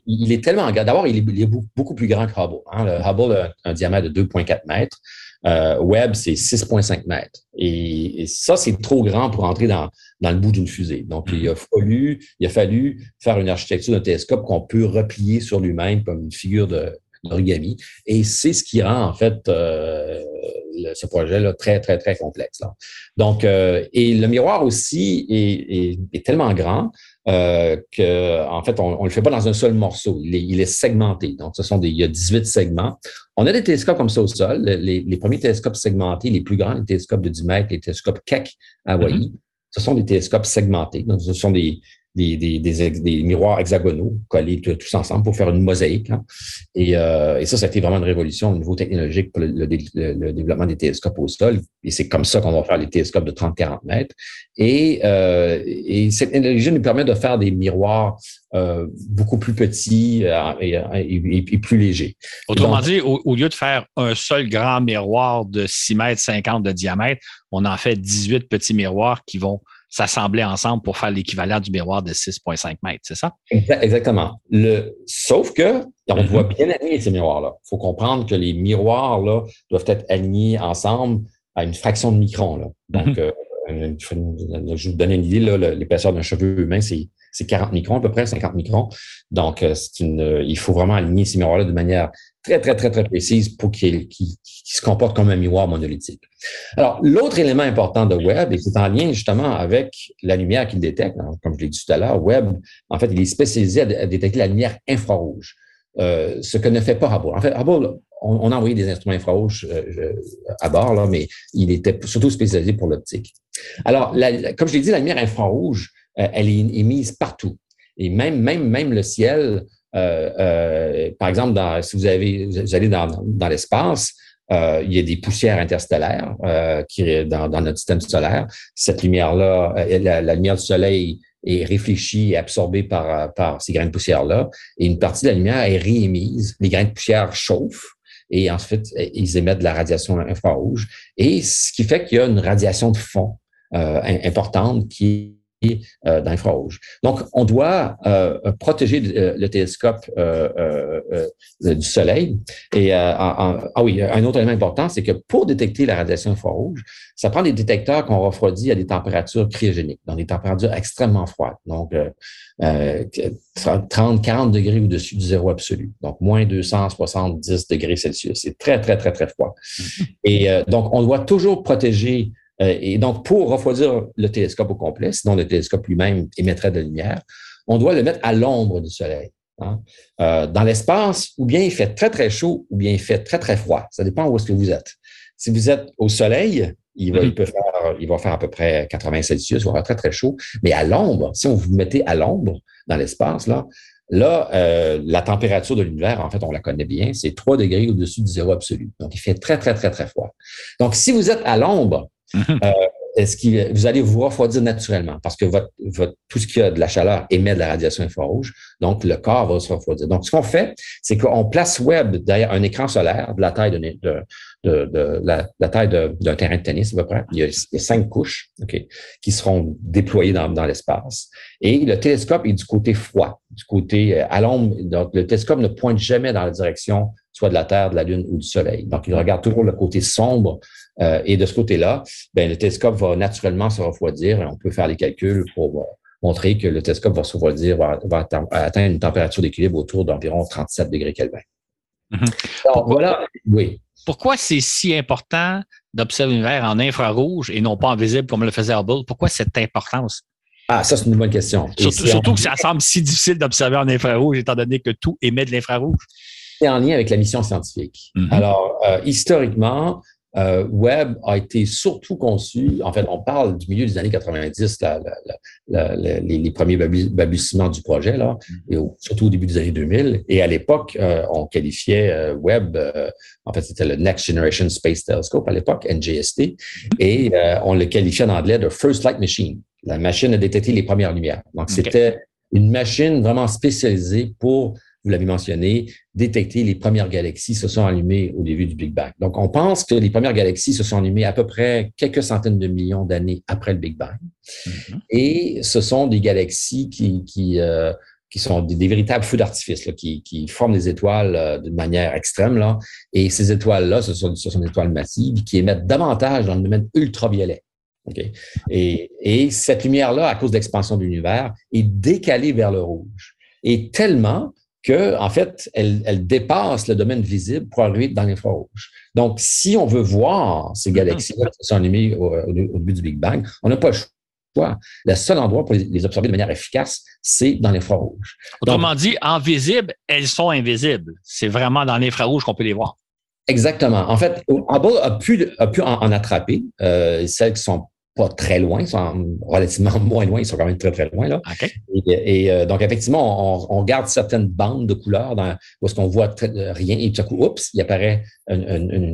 il, est tellement grand. D'abord, il, est beaucoup plus grand que Hubble. Hein. Le Hubble a un, diamètre de 2,4 mètres. Euh, Webb, c'est 6,5 mètres. Et, ça, c'est trop grand pour entrer dans, le bout d'une fusée. Donc, il a, fallu, il a fallu faire une architecture d'un télescope qu'on peut replier sur lui-même comme une figure de, Et c'est ce qui rend, en fait, euh, ce projet-là très, très, très complexe. Là. Donc, euh, et le miroir aussi est, est, tellement grand euh, que, en fait, on ne le fait pas dans un seul morceau. Il est, il est, segmenté. Donc, ce sont des, il y a 18 segments. On a des télescopes comme ça au sol. Les, les premiers télescopes segmentés, les plus grands, les télescopes de 10 mètres, les télescopes Keck à Hawaï, mm-hmm. ce sont des télescopes segmentés. Donc, ce sont des, des, des, des, miroirs hexagonaux collés tous ensemble pour faire une mosaïque. Hein. Et, euh, et, ça, ça a été vraiment une révolution au niveau technologique pour le, développement des télescopes au sol. Et c'est comme ça qu'on va faire les télescopes de 30-40 mètres. Et, euh, et cette technologie nous permet de faire des miroirs euh, beaucoup plus petits et, et, plus légers. Autrement dit, au, au, lieu de faire un seul grand miroir de 6 mètres 50 de diamètre, on en fait 18 petits miroirs qui vont s'assembler ensemble pour faire l'équivalent du miroir de 6,5 mètres, c'est ça? Exactement. Le, sauf que on mm-hmm. doit bien aligner ces miroirs-là. Il faut comprendre que les miroirs-là doivent être alignés ensemble à une fraction de micron. Là. Donc, mm-hmm. euh, je vais vous donner une idée, l'épaisseur d'un cheveu humain, c'est c'est 40 microns, à peu près 50 microns. Donc, c'est une, euh, il faut vraiment aligner ces miroirs-là de manière très, très, très, très précise pour qu'ils se comportent comme un miroir monolithique. Alors, l'autre élément important de Webb, et c'est en lien justement avec la lumière qu'il détecte, hein, comme je l'ai dit tout à l'heure, Webb, en fait, il est spécialisé à, détecter la lumière infrarouge, euh, ce que ne fait pas Hubble. En fait, Hubble, on, a envoyé des instruments infrarouges euh, à bord, là, mais il était surtout spécialisé pour l'optique. Alors, comme je l'ai dit, la lumière infrarouge, euh, elle est émise partout. Et même, même, même le ciel, euh, euh, par exemple, dans, si vous, avez, vous allez dans, dans l'espace, euh, il y a des poussières interstellaires euh, qui dans, dans, notre système solaire. Cette lumière-là, euh, la, la, lumière du soleil est réfléchie et absorbée par, par ces grains de poussière-là, et une partie de la lumière est réémise. Les grains de poussière chauffent et ensuite ils émettent de la radiation infrarouge. Et ce qui fait qu'il y a une radiation de fond importante qui euh, d'infrarouge. Donc, on doit euh, protéger euh, le télescope du Soleil. Et ah oui, un autre élément important, c'est que pour détecter la radiation infrarouge, ça prend des détecteurs qu'on refroidit à des températures cryogéniques, dans des températures extrêmement froides. Donc, 30, 40 degrés au-dessus du zéro absolu. Donc, moins 270 degrés Celsius. C'est très, très, très, très froid. Mm-hmm. Et donc, on doit toujours protéger euh, et donc, pour refroidir le télescope au complet, sinon le télescope lui-même émettrait de la lumière, on doit le mettre à l'ombre du Soleil. Hein. Euh, dans l'espace, ou bien il fait très, très chaud, ou bien il fait très, très froid. Ça dépend où est-ce que vous êtes. Si vous êtes au Soleil, il va, il peut faire, il va faire à peu près 80 Celsius, il va faire très, très chaud. Mais à l'ombre, si on vous mettez à l'ombre dans l'espace, là, Là, euh, la température de l'univers, en fait, on la connaît bien, c'est 3 degrés au-dessus du zéro absolu. Donc, il fait très, très, très, très froid. Donc, si vous êtes à l'ombre. Euh, est-ce que vous allez vous refroidir naturellement parce que votre, votre, tout ce qui a de la chaleur émet de la radiation infrarouge, donc le corps va se refroidir. Donc, ce qu'on fait, c'est qu'on place Webb derrière un écran solaire de la taille de, de, de, de la, la, taille d'un terrain de tennis à peu près. Il y a, cinq couches okay, qui seront déployées dans, dans l'espace. Et le télescope est du côté froid, du côté euh, à l'ombre. Donc, le télescope ne pointe jamais dans la direction soit de la Terre, de la Lune ou du Soleil. Donc, il regarde toujours le côté sombre euh, et de ce côté-là, ben, le télescope va naturellement se refroidir et on peut faire les calculs pour euh, montrer que le télescope va se refroidir, va, atteindre une température d'équilibre autour d'environ 37 degrés Kelvin. Alors, voilà, oui. Pourquoi c'est si important d'observer l'univers en infrarouge et non pas en visible comme le faisait Hubble? Pourquoi cette importance? Ah, ça, c'est une bonne question. Surtout, que ça semble si difficile d'observer en infrarouge, étant donné que tout émet de l'infrarouge. C'est en lien avec la mission scientifique. Mm-hmm. Alors, euh, historiquement, euh, Webb a été surtout conçu, en fait, on parle du milieu des années 90, les, premiers balbutiements du projet, là, et surtout au début des années 2000. Et à l'époque, euh, on qualifiait euh, Webb, en fait, c'était le Next Generation Space Telescope à l'époque, NGST, et on le qualifiait en anglais de First Light Machine. La machine a détecté les premières lumières. Donc, c'était une machine vraiment spécialisée pour vous l'avez mentionné, détecter les premières galaxies se sont allumées au début du Big Bang. Donc, on pense que les premières galaxies se sont allumées à peu près quelques centaines de millions d'années après le Big Bang. Mm-hmm. Et ce sont des galaxies qui, qui, euh, qui sont des, véritables feux d'artifice, qui, qui, forment des étoiles euh, d'une manière extrême. Là. Et ces étoiles-là, ce sont, ce sont des étoiles massives qui émettent davantage dans le domaine ultraviolet. Okay? Et, et cette lumière-là, à cause de l'expansion de l'univers, est décalée vers le rouge. Et tellement que, en fait, elle, elle, dépasse le domaine visible pour arriver dans l'infrarouge. Donc, si on veut voir ces mm-hmm. galaxies-là qui sont allumées au, début du Big Bang, on n'a pas le choix. Le seul endroit pour les, observer de manière efficace, c'est dans l'infrarouge. Autrement dit, en visible, elles sont invisibles. C'est vraiment dans l'infrarouge qu'on peut les voir. Exactement. En fait, Hubble a pu, a pu en, attraper euh, celles qui sont pas très loin, ils sont relativement moins loin, ils sont quand même très, très loin. Là. Et, euh, donc, effectivement, on, on, garde certaines bandes de couleurs dans, où est-ce qu'on voit euh, rien et tout à coup, oups, il apparaît un,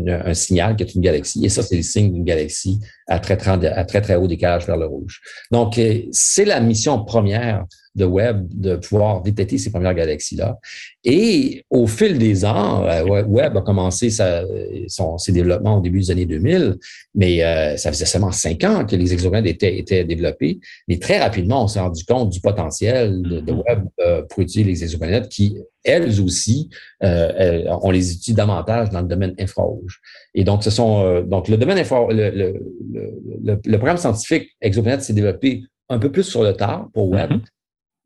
un, signal qui est une galaxie. Et ça, c'est le signe d'une galaxie à très, très, à très, très haut décalage vers le rouge. Donc, euh, c'est la mission première de Webb de pouvoir détecter ces premières galaxies-là. Et au fil des ans, euh, Webb a commencé sa, son, ses développements au début des années 2000, mais euh, ça faisait seulement cinq ans que les exoplanètes étaient, étaient développés. Mais très rapidement, on s'est rendu compte du potentiel de, de Webb euh, pour utiliser les exoplanètes qui, elles aussi, euh, on les utilise davantage dans le domaine infrarouge. Et donc, ce sont donc le domaine infrarouge, le, le, le, le, programme scientifique exoplanète s'est développé un peu plus sur le tard pour Webb. Mm-hmm.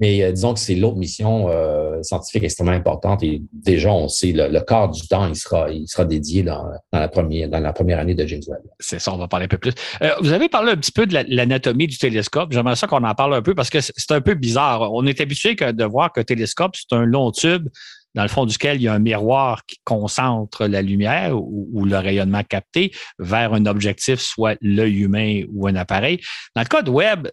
Mais euh, disons que c'est l'autre mission euh, scientifique extrêmement importante et déjà, on sait le, le quart du temps, il sera, dédié dans, la, première, année de James Webb. C'est ça, on va parler un peu plus. Euh, vous avez parlé un petit peu de l'anatomie du télescope. J'aimerais ça qu'on en parle un peu parce que c'est un peu bizarre. On est habitué que, de voir qu'un télescope, c'est un long tube dans le fond duquel il y a un miroir qui concentre la lumière ou, le rayonnement capté vers un objectif, soit l'œil humain ou un appareil. Dans le cas de Webb,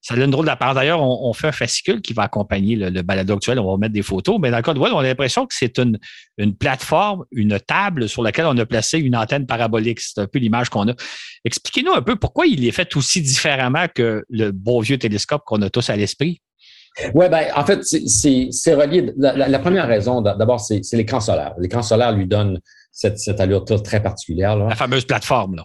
ça donne une drôle d'apparence. D'ailleurs, on, fait un fascicule qui va accompagner le, balado actuel. On va mettre des photos. Mais dans le cas de Webb, on a l'impression que c'est une, une plateforme, une table sur laquelle on a placé une antenne parabolique. C'est un peu l'image qu'on a. Expliquez-nous un peu pourquoi il est fait aussi différemment que le beau vieux télescope qu'on a tous à l'esprit. Oui, ben, en fait, c'est relié. La, première raison, d'abord, c'est l'écran solaire. L'écran solaire lui donne cette, cette allure très particulière. Là. La fameuse plateforme, là.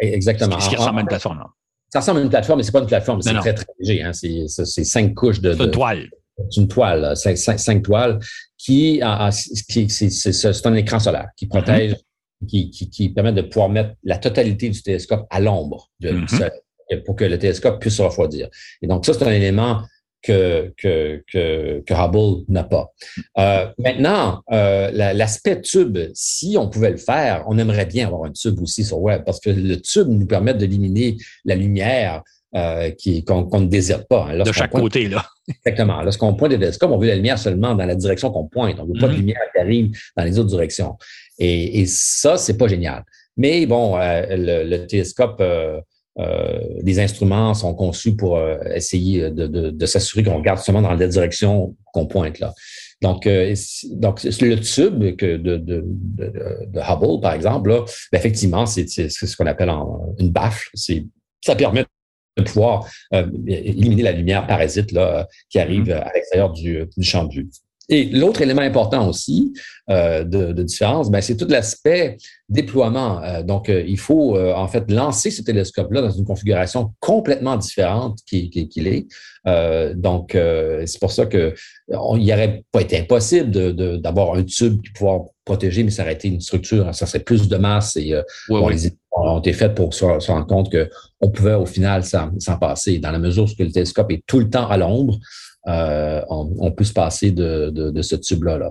Exactement. Ce qui ressemble à une plateforme, là. Ça ressemble à une plateforme, mais c'est pas une plateforme, c'est très, très léger. Hein. C'est cinq couches de. C'est une toile. C'est une toile, cinq, cinq, toiles qui, qui c'est un écran solaire qui protège, qui, qui, qui, permet de pouvoir mettre la totalité du télescope à l'ombre mm-hmm. pour que le télescope puisse se refroidir. Et donc, ça, c'est un élément que, que, que, que Hubble n'a pas. Euh, maintenant, euh, l'aspect tube, si on pouvait le faire, on aimerait bien avoir un tube aussi sur Web parce que le tube nous permet d'éliminer la lumière euh, qu'on ne désire pas. Hein. De chaque côté, là. Exactement. Lorsqu'on pointe le télescope, on veut la lumière seulement dans la direction qu'on pointe. On ne veut pas de mm-hmm. lumière qui arrive dans les autres directions. Et, et ça, c'est pas génial. Mais bon, euh, le, le, télescope euh, euh, les instruments sont conçus pour euh, essayer de, de, de s'assurer qu'on regarde seulement dans la direction qu'on pointe là. Donc, euh, donc le tube que de, de, de, Hubble, par exemple, là, ben, effectivement, c'est ce qu'on appelle une baffle. Ça permet de pouvoir éliminer la lumière parasite là, qui arrive mm-hmm. à l'extérieur du, du champ de vue. Et l'autre élément important aussi euh, de, de, différence, ben, c'est tout l'aspect déploiement. Euh, donc, euh, il faut en fait lancer ce télescope-là dans une configuration complètement différente qu'il qui, est. donc, c'est pour ça que il n'aurait pas été impossible d'avoir de, un tube qui pouvoir protéger, mais ça aurait été une structure, ça serait plus de masse et les ont été faites pour se, rendre compte qu'on pouvait au final s'en passer. Dans la mesure où le télescope est tout le temps à l'ombre, euh, on, peut se passer de, ce tube-là. Là.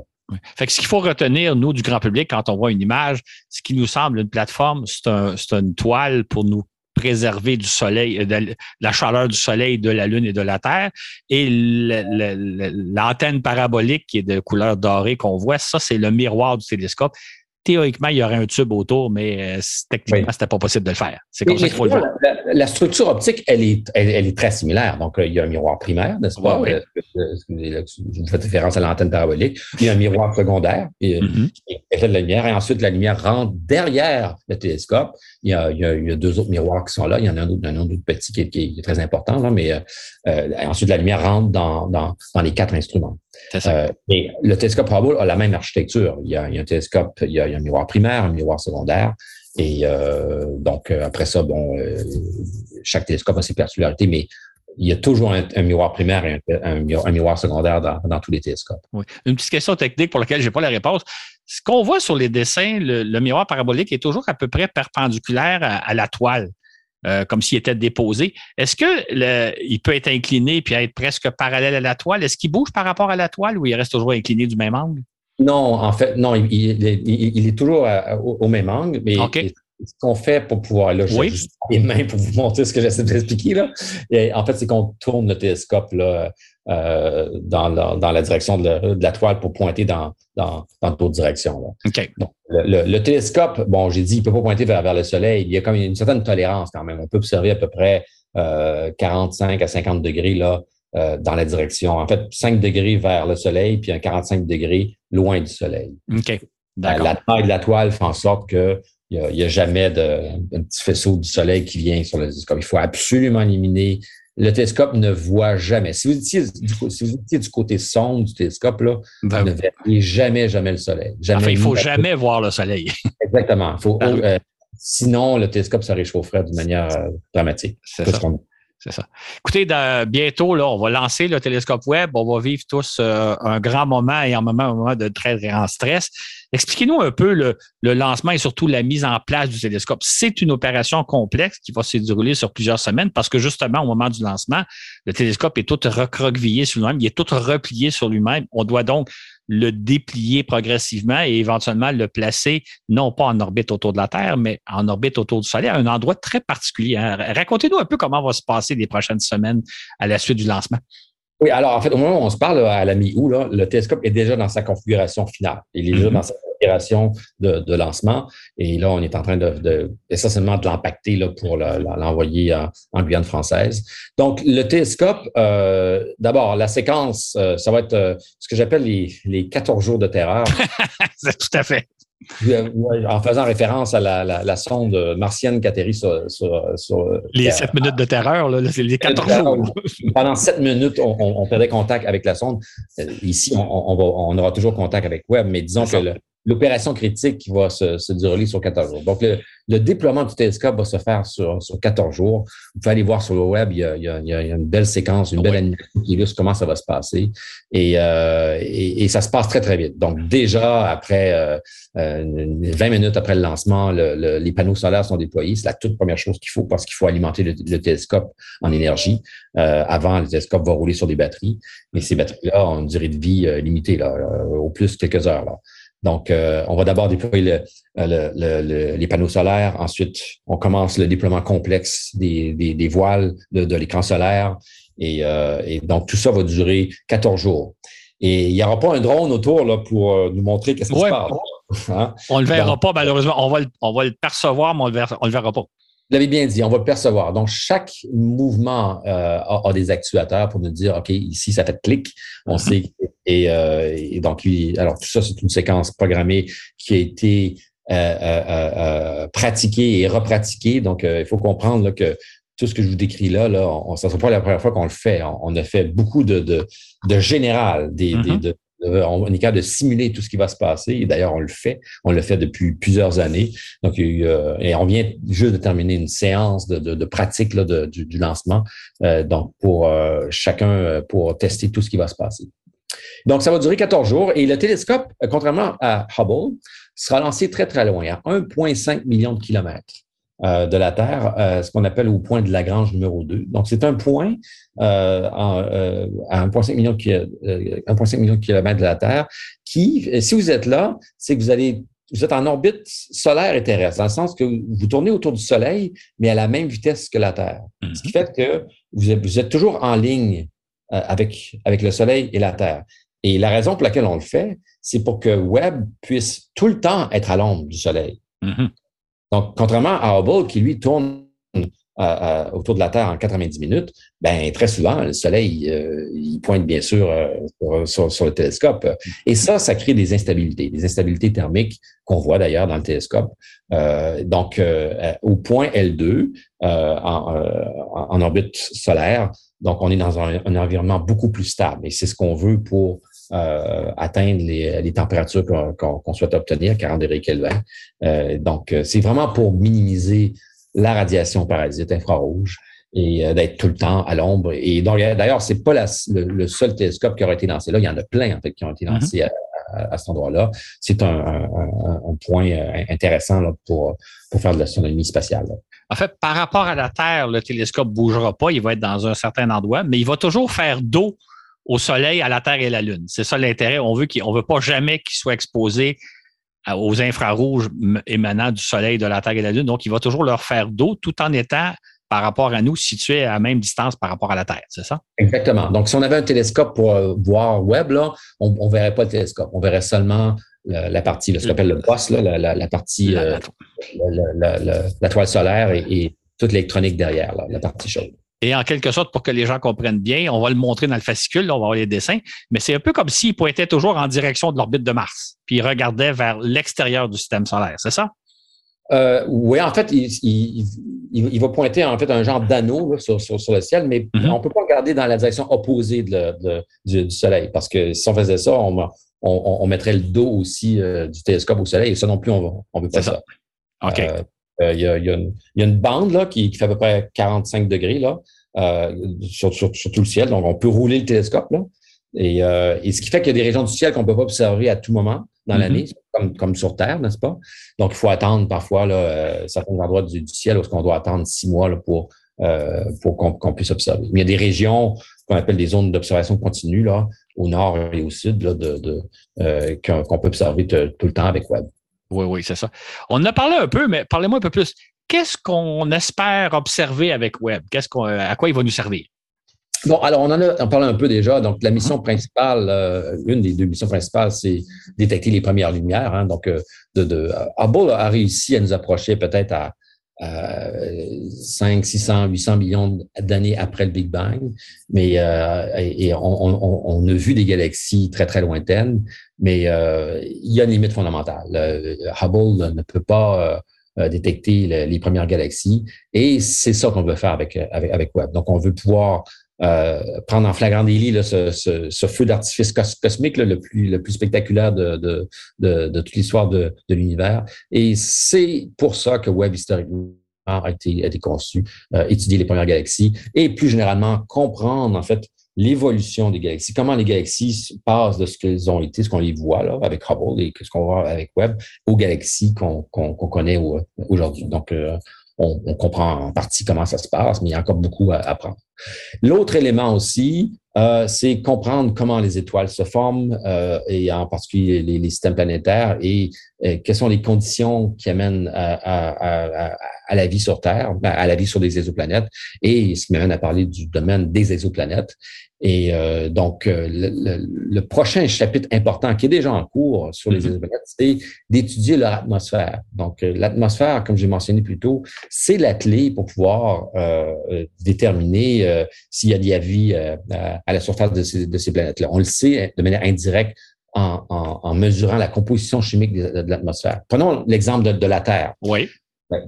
Fait ce qu'il faut retenir, nous, du grand public, quand on voit une image, ce qui nous semble une plateforme, c'est un, une toile pour nous préserver du soleil, de la chaleur du soleil, de la Lune et de la Terre. Et l'antenne parabolique qui est de couleur dorée qu'on voit, ça, c'est le miroir du télescope théoriquement, il y aurait un tube autour, mais techniquement, c'était pas possible de le faire. C'est comme ça qu'il faut le faire. La, structure optique, elle est, elle, est très similaire. Donc, il y a un miroir primaire, n'est-ce pas? Vous faites référence à l'antenne parabolique. Il y a un miroir secondaire et, mm-hmm. de la lumière. Et ensuite, la lumière rentre derrière le télescope. Il y, a, il, y a, deux autres miroirs qui sont là. Il y en a un autre, un autre petit qui est, très important, là, mais euh, ensuite, la lumière rentre dans, dans, dans les quatre instruments. Euh, et le télescope Hubble a la même architecture. Il y a, il y a un télescope, il y a, un miroir primaire, un miroir secondaire. Et euh, donc, euh, après ça, bon, euh, chaque télescope a ses particularités, mais il y a toujours un, miroir primaire et un, un, miroir, secondaire dans, dans, tous les télescopes. Oui. Une petite question technique pour laquelle je n'ai pas la réponse. Ce qu'on voit sur les dessins, le, miroir parabolique est toujours à peu près perpendiculaire à, la toile. Euh, comme s'il était déposé. Est-ce qu'il peut être incliné puis être presque parallèle à la toile? Est-ce qu'il bouge par rapport à la toile ou il reste toujours incliné du même angle? Non, en fait, non, il, est toujours au, même angle, mais ce qu'on fait pour pouvoir, là, oui. juste les mains pour vous montrer ce que j'essaie d'expliquer, là. en fait, c'est qu'on tourne le télescope, là, euh, dans, la, dans, la, direction de la, toile pour pointer dans, dans, dans d'autres directions. Là. Donc, le, télescope, bon, j'ai dit, il ne peut pas pointer vers, vers, le Soleil. Il y a comme une certaine tolérance quand même. On peut observer à peu près euh, 45 à 50 degrés là, euh, dans la direction. En fait, 5 degrés vers le Soleil, puis un 45 degrés loin du Soleil. OK. Euh, la taille de la toile fait en sorte que il n'y a, a, jamais de, un petit faisceau du soleil qui vient sur le télescope. Il faut absolument éliminer le télescope ne voit jamais. Si vous étiez du, si vous étiez du côté sombre du télescope, là, ben vous ne verriez jamais, jamais le soleil. Jamais il faut jamais voir le soleil. Exactement. Faut, ben euh, sinon, le télescope se réchaufferait d'une manière euh, dramatique. C'est ça. C'est ça. Écoutez, bientôt, là, on va lancer le télescope web. On va vivre tous euh, un grand moment et un moment, un moment de très grand stress. Expliquez-nous un peu le, lancement et surtout la mise en place du télescope. C'est une opération complexe qui va se dérouler sur plusieurs semaines parce que justement, au moment du lancement, le télescope est tout recroquevillé sur lui-même, il est tout replié sur lui-même. On doit donc le déplier progressivement et éventuellement le placer non pas en orbite autour de la Terre, mais en orbite autour du Soleil, à un endroit très particulier. Hein. Racontez-nous un peu comment va se passer les prochaines semaines à la suite du lancement. Oui, alors en fait, au moment où on se parle à la mi-août, le télescope est déjà dans sa configuration finale. Il est déjà mm-hmm. dans sa configuration de, lancement. Et là, on est en train de, essentiellement de l'empacter pour l'envoyer en, Guyane française. Donc, le télescope, euh, d'abord, la séquence, euh, ça va être euh, ce que j'appelle les, les 14 jours de terreur. C'est tout à fait en faisant référence à la, sonde martienne qui atterrit sur. les sept minutes de terreur, là, les 14 jours. Pendant sept minutes, on, perdait contact avec la sonde. Euh, ici, on, aura toujours contact avec Webb, mais disons que l'opération critique va se, se, dérouler sur 14 jours. Donc, le, déploiement du télescope va se faire sur, sur 14 jours. Vous pouvez aller voir sur le web, il y a, il y a, une belle séquence, une belle animation qui illustre comment ça va se passer. Et, euh, et, ça se passe très, très vite. Donc, déjà, après euh, 20 euh, minutes après le lancement, le, les panneaux solaires sont déployés. C'est la toute première chose qu'il faut parce qu'il faut alimenter le, télescope en énergie. Euh, avant, le télescope va rouler sur des batteries. Mais ces batteries-là ont une durée de vie euh, limitée, là, au plus quelques heures. Là. Donc, euh, on va d'abord déployer le, les panneaux solaires. Ensuite, on commence le déploiement complexe des, des, voiles de, l'écran solaire. Et, euh, et, donc, tout ça va durer 14 jours. Et il n'y aura pas un drone autour là, pour euh, nous montrer qu'est-ce qui se passe. Hein? On ne le verra pas, malheureusement. On va, le, on va le percevoir, mais on ne le, le verra pas. Vous l'avez bien dit, on va le percevoir. Donc, chaque mouvement euh, a, des actuateurs pour nous dire, OK, ici, ça fait clic. On sait. Et, euh, et, donc, alors, tout ça, c'est une séquence programmée qui a été euh, pratiquée et repratiquée. Donc, il faut comprendre que tout ce que je vous décris là, là on, ça ne sera pas la première fois qu'on le fait. On, a fait beaucoup de, de, de général, des, mm-hmm. de, on est capable de simuler tout ce qui va se passer. D'ailleurs, on le fait. On le fait depuis plusieurs années. Donc, euh, et on vient juste de terminer une séance de, de, pratique là, du, du, lancement. Euh, donc, pour euh, chacun, pour tester tout ce qui va se passer. Donc, ça va durer 14 jours. Et le télescope, contrairement à Hubble, sera lancé très, très loin, à 1,5 million de kilomètres. Euh, de la Terre, euh, ce qu'on appelle au point de Lagrange numéro 2. Donc, c'est un point euh, à 1,5 million, de, million de kilomètres de la Terre qui, si vous êtes là, c'est que vous allez vous êtes en orbite solaire et terrestre, dans le sens que vous tournez autour du Soleil, mais à la même vitesse que la Terre. Ce qui mm-hmm. fait que vous êtes, vous êtes toujours en ligne avec, avec le Soleil et la Terre. Et la raison pour laquelle on le fait, c'est pour que Webb puisse tout le temps être à l'ombre du Soleil. Mhm. Donc, contrairement à Hubble, qui lui tourne autour de la Terre en 90 minutes, ben très souvent, le Soleil, euh, il pointe bien sûr euh, sur, le télescope. Et ça, ça crée des instabilités, des instabilités thermiques qu'on voit d'ailleurs dans le télescope. Euh, donc, au point L2, en, orbite solaire, donc on est dans un environnement beaucoup plus stable. Et c'est ce qu'on veut pour atteindre les, les températures qu'on souhaite obtenir, 40 degrés Kelvin. donc, c'est vraiment pour minimiser la radiation parasite infrarouge et euh, d'être tout le temps à l'ombre. Et donc, d'ailleurs, c'est pas le, seul télescope qui aurait été lancé là. Il y en a plein, en fait, qui ont été mm-hmm. lancés à, cet endroit-là. C'est un, point euh, intéressant là, pour, pour faire de l'astronomie spatiale. En fait, par rapport à la Terre, le télescope bougera pas. Il va être dans un certain endroit, mais il va toujours faire dos au Soleil, à la Terre et à la Lune. C'est ça l'intérêt. On veut qu'il, on veut pas jamais qu'il soit exposé aux infrarouges émanant du Soleil, de la Terre et de la Lune. Donc, il va toujours leur faire d'eau tout en étant par rapport à nous situés à la même distance par rapport à la Terre, c'est ça? Exactement. Donc, si on avait un télescope pour euh, voir Webb, là, on ne verrait pas le télescope. On verrait seulement la, partie, ce qu'on appelle le poste, la, la, partie, la, euh, toile solaire et, et toute l'électronique derrière, la partie chaude. Et en quelque sorte, pour que les gens comprennent bien, on va le montrer dans le fascicule, on va voir les dessins, mais c'est un peu comme s'il pointait toujours en direction de l'orbite de Mars, puis il regardait vers l'extérieur du système solaire, c'est ça? Euh, oui, en fait, il, va pointer en fait un genre d'anneau sur, le ciel, mais mm-hmm. on ne peut pas regarder dans la direction opposée du, Soleil, parce que si on faisait ça, on, mettrait le dos aussi euh, du télescope au Soleil, et ça non plus, on ne veut pas ça. OK. Euh, euh, il, y a, une, bande là, qui, fait à peu près 45 degrés là, euh, sur, tout le ciel. Donc, on peut rouler le télescope. Là. Et, euh, ce qui fait qu'il y a des régions du ciel qu'on ne peut pas observer à tout moment dans mm-hmm. l'année, comme, sur Terre, n'est-ce pas? Donc, il faut attendre parfois là, certains endroits du, ciel où on doit attendre six mois pour, pour qu'on puisse observer. Mais il y a des régions qu'on appelle des zones d'observation continue, là, au nord et au sud, là, de, qu'on peut observer tout le temps avec Webb. Oui, oui, c'est ça. On en a parlé un peu, mais parlez-moi un peu plus. Qu'est-ce qu'on espère observer avec Webb? Qu'est-ce qu'on, à quoi il va nous servir? Bon, alors on en a parlé un peu déjà. Donc, la mission principale, euh, une des deux missions principales, c'est détecter les premières lumières. Hein. Donc, euh, de, de, Hubble a réussi à nous approcher peut-être à, 5, 600, 800 millions d'années après le Big Bang. Mais euh, et, on, a vu des galaxies très, très lointaines, mais euh, il y a une limite fondamentale. Hubble ne peut pas euh, détecter les, premières galaxies et c'est ça qu'on veut faire avec, avec, avec Webb. Donc, on veut pouvoir euh, prendre en flagrant délit là, ce, ce, ce, feu d'artifice cosmique là, le, plus, le plus spectaculaire de, de, de, de toute l'histoire de, de l'univers. Et c'est pour ça que Webb historiquement a été, a été conçu, euh, étudier les premières galaxies et plus généralement comprendre en fait l'évolution des galaxies, comment les galaxies passent de ce qu'elles ont été, ce qu'on les voit là avec Hubble et ce qu'on voit avec Webb, aux galaxies qu'on connaît aujourd'hui. Donc, euh, on, on, comprend en partie comment ça se passe, mais il y a encore beaucoup à apprendre. L'autre élément aussi, euh, c'est comprendre comment les étoiles se forment, euh, et en particulier les, les systèmes planétaires, et, euh, quelles sont les conditions qui amènent à, à, à, à, la vie sur Terre, ben, à la vie sur des exoplanètes, et ce qui m'amène à parler du domaine des exoplanètes. Et euh, donc, euh, le, prochain chapitre important qui est déjà en cours sur les mm-hmm. exoplanètes, c'est d'étudier leur atmosphère. Donc, euh, l'atmosphère, comme j'ai mentionné plus tôt, c'est la clé pour pouvoir déterminer s'il y a de la vie à la surface de ces, de ces planètes-là. On le sait de manière indirecte en, en, mesurant la composition chimique de, de l'atmosphère. Prenons l'exemple de, de, la Terre. Oui.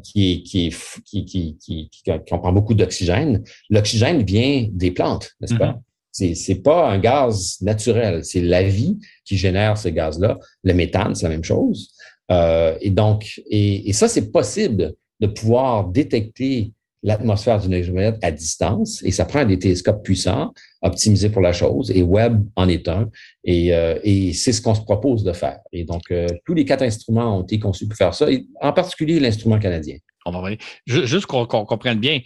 Qui, qui, qui, qui, qui, qui, comprend beaucoup d'oxygène. L'oxygène vient des plantes, n'est-ce pas? Mm-hmm. C'est, c'est pas un gaz naturel, c'est la vie qui génère ces gaz-là. Le méthane, c'est la même chose. Euh, et donc, et, ça, c'est possible de pouvoir détecter l'atmosphère d'une exoplanète à distance, et ça prend des télescopes puissants, optimisés pour la chose, et Webb en est un, et, euh, et c'est ce qu'on se propose de faire. Et donc, euh, tous les quatre instruments ont été conçus pour faire ça, en particulier l'instrument canadien. On va Juste qu'on, qu'on comprenne bien,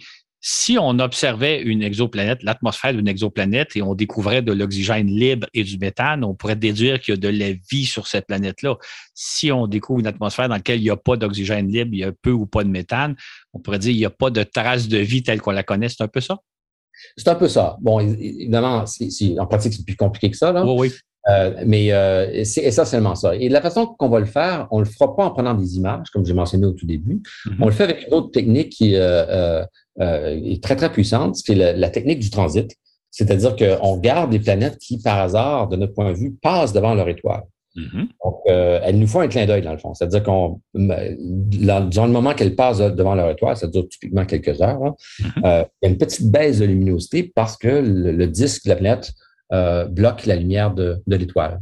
si on observait une exoplanète, l'atmosphère d'une exoplanète, et on découvrait de l'oxygène libre et du méthane, on pourrait déduire qu'il y a de la vie sur cette planète-là. Si on découvre une atmosphère dans laquelle il n'y a pas d'oxygène libre, il y a peu ou pas de méthane, on pourrait dire qu'il n'y a pas de trace de vie telle qu'on la connaît. C'est un peu ça? C'est un peu ça. Bon, évidemment, en pratique, c'est plus compliqué que ça. Là. Oui, oui. Euh, mais euh, c'est essentiellement ça. Et la façon qu'on va le faire, on le fera pas en prenant des images, comme j'ai mentionné au tout début. Mm-hmm. On le fait avec une autre technique qui euh, est très, très puissante, c'est la, la, technique du transit. C'est-à-dire qu'on garde des planètes qui, par hasard, de notre point de vue, passent devant leur étoile. Mm-hmm. Donc, elles nous font un clin d'œil, dans le fond. C'est-à-dire qu'on, dans le moment qu'elles passent devant leur étoile, ça dure typiquement quelques heures, mm-hmm. il y a une petite baisse de luminosité parce que le, le disque de la planète euh, bloque la lumière de, l'étoile.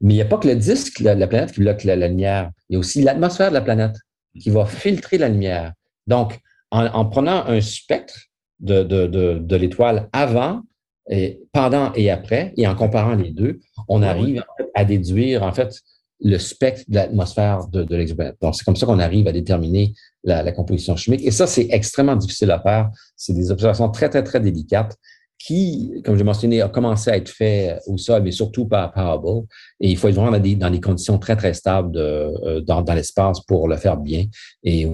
Mais il n'y a pas que le disque, la, la planète, qui bloque la, lumière. Il y a aussi l'atmosphère de la planète qui va filtrer la lumière. Donc, en, prenant un spectre de, de, l'étoile avant, et pendant et après, et en comparant les deux, on arrive à déduire, en fait, le spectre de l'atmosphère de, de l'exoplanète. Donc, c'est comme ça qu'on arrive à déterminer la, la, composition chimique. Et ça, c'est extrêmement difficile à faire. C'est des observations très, très, très délicates qui, comme j'ai mentionné, a commencé à être fait au sol, mais surtout par, par Hubble. Et il faut être vraiment dans des, dans des conditions très, très stables de, euh, dans, dans l'espace pour le faire bien. Et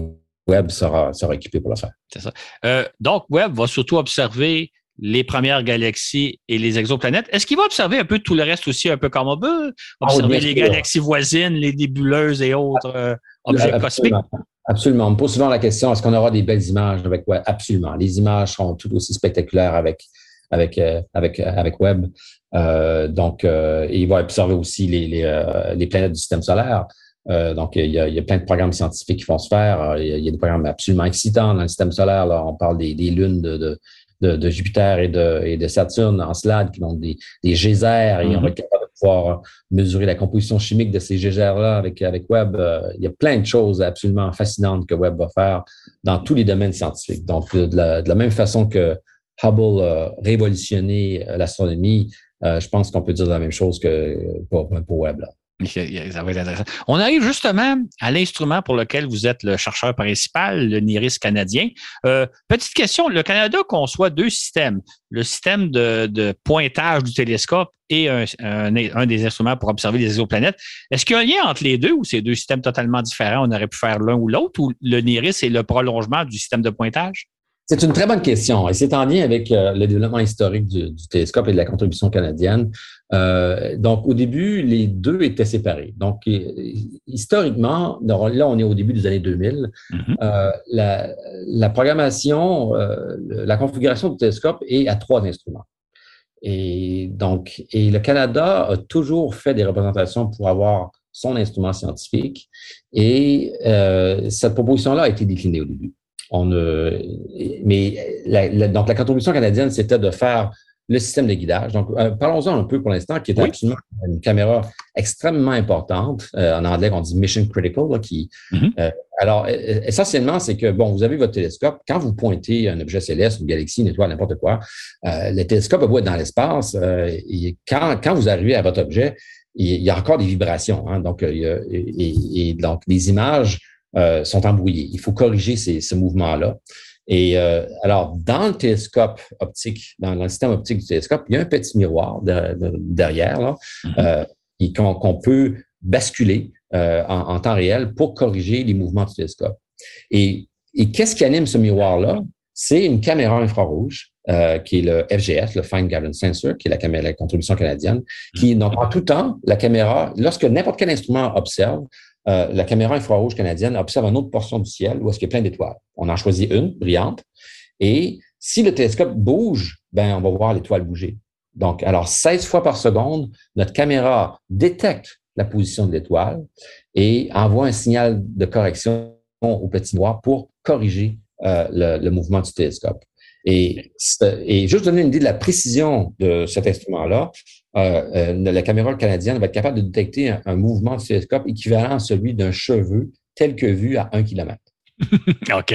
Webb sera, sera équipé pour le faire. C'est ça. Euh, donc, Webb va surtout observer les premières galaxies et les exoplanètes. Est-ce qu'il va observer un peu tout le reste aussi, un peu comme on veut? Ah observer les galaxies voisines, les nébuleuses et autres euh, objets cosmiques? Absolument. On me pose souvent la question, est-ce qu'on aura des belles images avec Webb? Absolument. Les images seront tout aussi spectaculaires avec avec, euh, avec, euh, avec Webb. Euh, donc, il va observer aussi les, les, les, planètes du système solaire. donc, il y, a, il y, a, plein de programmes scientifiques qui vont se faire. Il y a, des programmes absolument excitants dans le système solaire. Là, on parle des, des lunes de, de, de, Jupiter et de, et de Saturne en slade qui ont des, des geysers et on va être capable de pouvoir mesurer la composition chimique de ces geysers-là avec, avec Webb. il y a plein de choses absolument fascinantes que Webb va faire dans tous les domaines scientifiques. Donc, de la, de la même façon que Hubble a révolutionné euh, l'astronomie, euh, je pense qu'on peut dire la même chose que pour, Webb. On arrive justement à l'instrument pour lequel vous êtes le chercheur principal, le NIRIS canadien. Euh, petite question, le Canada conçoit deux systèmes, le système de, pointage du télescope et un, un, des instruments pour observer les exoplanètes. Est-ce qu'il y a un lien entre les deux ou ces deux systèmes totalement différents? On aurait pu faire l'un ou l'autre ou le NIRIS est le prolongement du système de pointage? C'est une très bonne question et c'est en lien avec euh, le développement historique du, télescope et de la contribution canadienne. Euh, donc, au début, les deux étaient séparés. Donc, historiquement, là, on est au début des années 2000. Mm-hmm. euh, la, la, programmation, euh, la configuration du télescope est à trois instruments. Et donc, et le Canada a toujours fait des représentations pour avoir son instrument scientifique. Et euh, cette proposition-là a été déclinée au début. On, mais la, donc, la contribution canadienne, c'était de faire le système de guidage. Donc, euh, parlons-en un peu pour l'instant, qui est absolument une caméra extrêmement importante. Euh, en anglais, on dit mission critical. qui, mm-hmm. euh, alors, essentiellement, c'est que, bon, vous avez votre télescope. Quand vous pointez un objet céleste, une galaxie, une étoile, n'importe quoi, le télescope va être dans l'espace. et quand, quand vous arrivez à votre objet, il y a encore des vibrations. Hein, donc, il y a, et, et, donc, les images euh, sont embrouillés. Il faut corriger ces, ce mouvement-là. Et euh, alors, dans le télescope optique, dans le système optique du télescope, il y a un petit miroir derrière là, mm-hmm. euh, qu'on peut basculer euh, en, en, temps réel pour corriger les mouvements du télescope. Et, et qu'est-ce qui anime ce miroir-là? C'est une caméra infrarouge qui est le FGS, le Fine Guidance Sensor, qui est la, caméra, la contribution canadienne, qui, donc, en tout temps, la caméra, lorsque n'importe quel instrument observe, euh, la caméra infrarouge canadienne observe une autre portion du ciel où qu'il y a plein d'étoiles. On en choisit une, brillante, et si le télescope bouge, ben on va voir l'étoile bouger. Donc, alors 16 fois par seconde, notre caméra détecte la position de l'étoile et envoie un signal de correction au petit noir pour corriger euh, le, mouvement du télescope. Et, et juste donner une idée de la précision de cet instrument-là, la caméra canadienne va être capable de détecter un, mouvement du télescope équivalent à celui d'un cheveu tel que vu à un kilomètre. OK.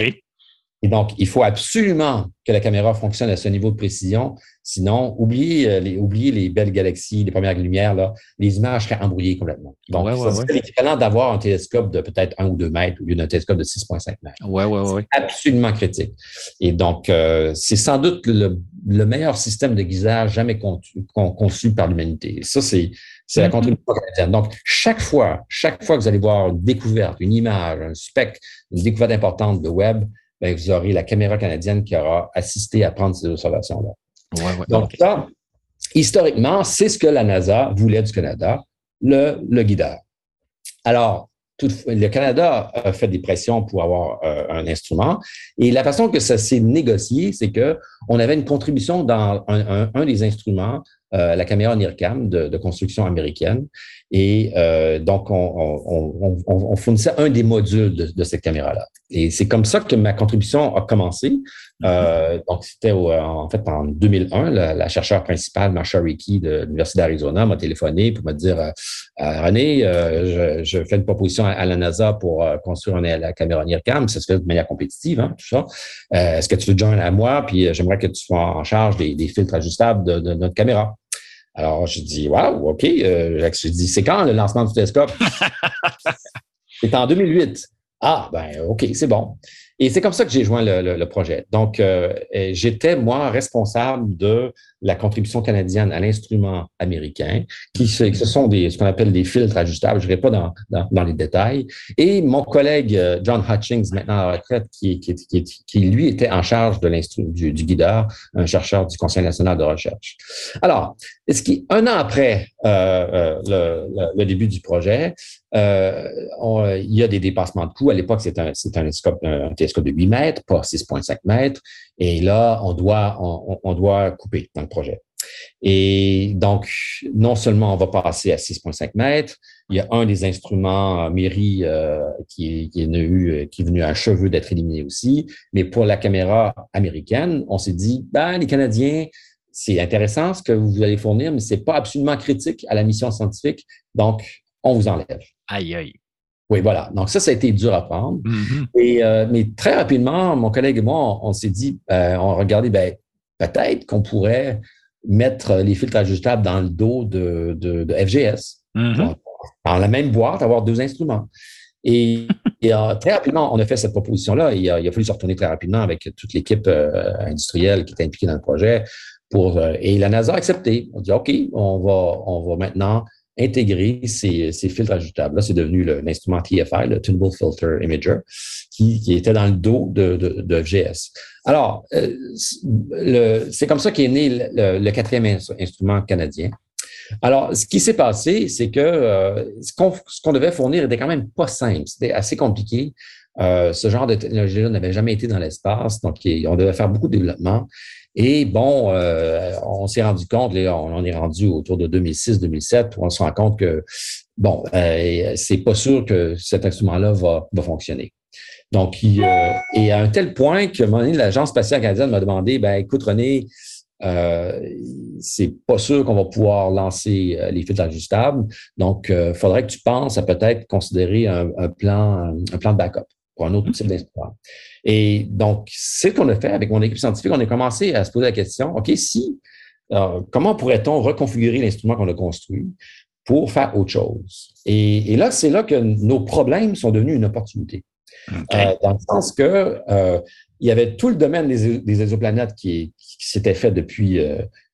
Et donc, il faut absolument que la caméra fonctionne à ce niveau de précision. Sinon, oubliez euh, les, oubliez les belles galaxies, les premières lumières, là, les images seraient embrouillées complètement. Donc, c'est l'équivalent d'avoir un télescope de peut-être un ou deux mètres au lieu d'un télescope de 6,5 mètres. Ouais, ouais, ouais. absolument critique. Et donc, euh, c'est sans doute le, meilleur système de guisage jamais conçu, par l'humanité. Ça, c'est c'est la mm-hmm. contribution canadienne. Donc, chaque fois, chaque fois que vous allez voir une découverte, une image, un spectre, une découverte importante de web, ben, vous aurez la caméra canadienne qui aura assisté à prendre ces observations-là. Ouais, ouais, Donc, ça, historiquement, c'est ce que la NASA voulait du Canada, le, le guideur. Alors, le Canada a fait des pressions pour avoir euh, un instrument. Et la façon que ça s'est négocié, c'est que on avait une contribution dans un, des instruments, euh, la caméra NIRCAM de, construction américaine. Et euh, donc, on, fournissait un des modules de cette caméra-là. Et c'est comme ça que ma contribution a commencé. Euh, donc, c'était en fait en 2001, la, la chercheure principale, Marsha Rickey de l'Université d'Arizona, m'a téléphoné pour me dire euh, euh René, euh, je, je, fais une proposition à, la NASA pour construire la caméra NIRCAM. Ça se fait de manière compétitive, hein, tout ça. Est-ce que tu veux joindre à moi? Puis j'aimerais que tu sois en charge des, des filtres ajustables de, de, notre caméra. Alors, je dis, wow, OK. Euh, je dis, c'est quand le lancement du télescope? c'est en 2008. Ah, ben, OK, c'est bon. Et c'est comme ça que j'ai joint le, projet. Donc, euh, j'étais, moi, responsable de la contribution canadienne à l'instrument américain, qui ce sont des, ce qu'on appelle des filtres ajustables. Je ne vais pas dans, dans, les détails. Et mon collègue euh, John Hutchings, maintenant à la retraite, qui, qui, qui, qui lui était en charge de du, du guideur, un chercheur du Conseil national de recherche. Alors, ce qui, un an après euh, euh le, le, début du projet, euh, il y a des dépassements de coûts. À l'époque, c'était un, télescope, de 8 mètres, pas 6,5 mètres. Et là, on doit, on, doit couper dans le projet. Et donc, non seulement on va passer à 6,5 mètres, il y a un des instruments euh, Miri euh, qui, qui, est venu, qui est venu à cheveux d'être éliminé aussi. Mais pour la caméra américaine, on s'est dit, ben, les Canadiens, c'est intéressant ce que vous allez fournir, mais c'est pas absolument critique à la mission scientifique. Donc, on vous enlève. Aïe, aïe. Oui, voilà. Donc ça, ça a été dur à prendre. Mm-hmm. et, euh, mais très rapidement, mon collègue et moi, on, s'est dit, euh, on a regardé, ben, peut-être qu'on pourrait mettre les filtres ajustables dans le dos de, de, de FGS. Mm-hmm. Dans la même boîte, avoir deux instruments. Et, euh, très rapidement, on a fait cette proposition-là. Il, a, il a fallu se retourner très rapidement avec toute l'équipe industrielle qui était impliquée dans le projet. Pour, et la NASA a accepté. On dit, OK, on va, on va maintenant intégrer ces, filtres ajoutables. Là, c'est devenu l'instrument TFI, le Tunable Filter Imager, qui, était dans le dos de, FGS. Alors, euh, c'est comme ça qu'est né le, quatrième instrument canadien. Alors, ce qui s'est passé, c'est que euh, ce qu'on devait fournir était quand même pas simple. C'était assez compliqué. Euh, ce genre de technologie-là n'avait jamais été dans l'espace, donc on devait faire beaucoup de développement. Et bon, euh, on s'est rendu compte, on, est rendu autour de 2006-2007, on se rend compte que, bon, euh, c'est pas sûr que cet instrument-là va, va fonctionner. Donc, il, euh, et à un tel point que, l'Agence spatiale canadienne m'a demandé, ben, écoute, René, euh, c'est pas sûr qu'on va pouvoir lancer euh, les filtres ajustables. Donc, il faudrait que tu penses à peut-être considérer un, un, plan, un plan de backup pour un autre type d'instrument. Et donc, c'est ce qu'on a fait avec mon équipe scientifique. On a commencé à se poser la question, OK, si, euh, comment pourrait-on reconfigurer l'instrument qu'on a construit pour faire autre chose? Et, là, c'est là que nos problèmes sont devenus une opportunité. Euh, dans le sens que euh, il y avait tout le domaine des, exoplanètes qui, qui s'était fait depuis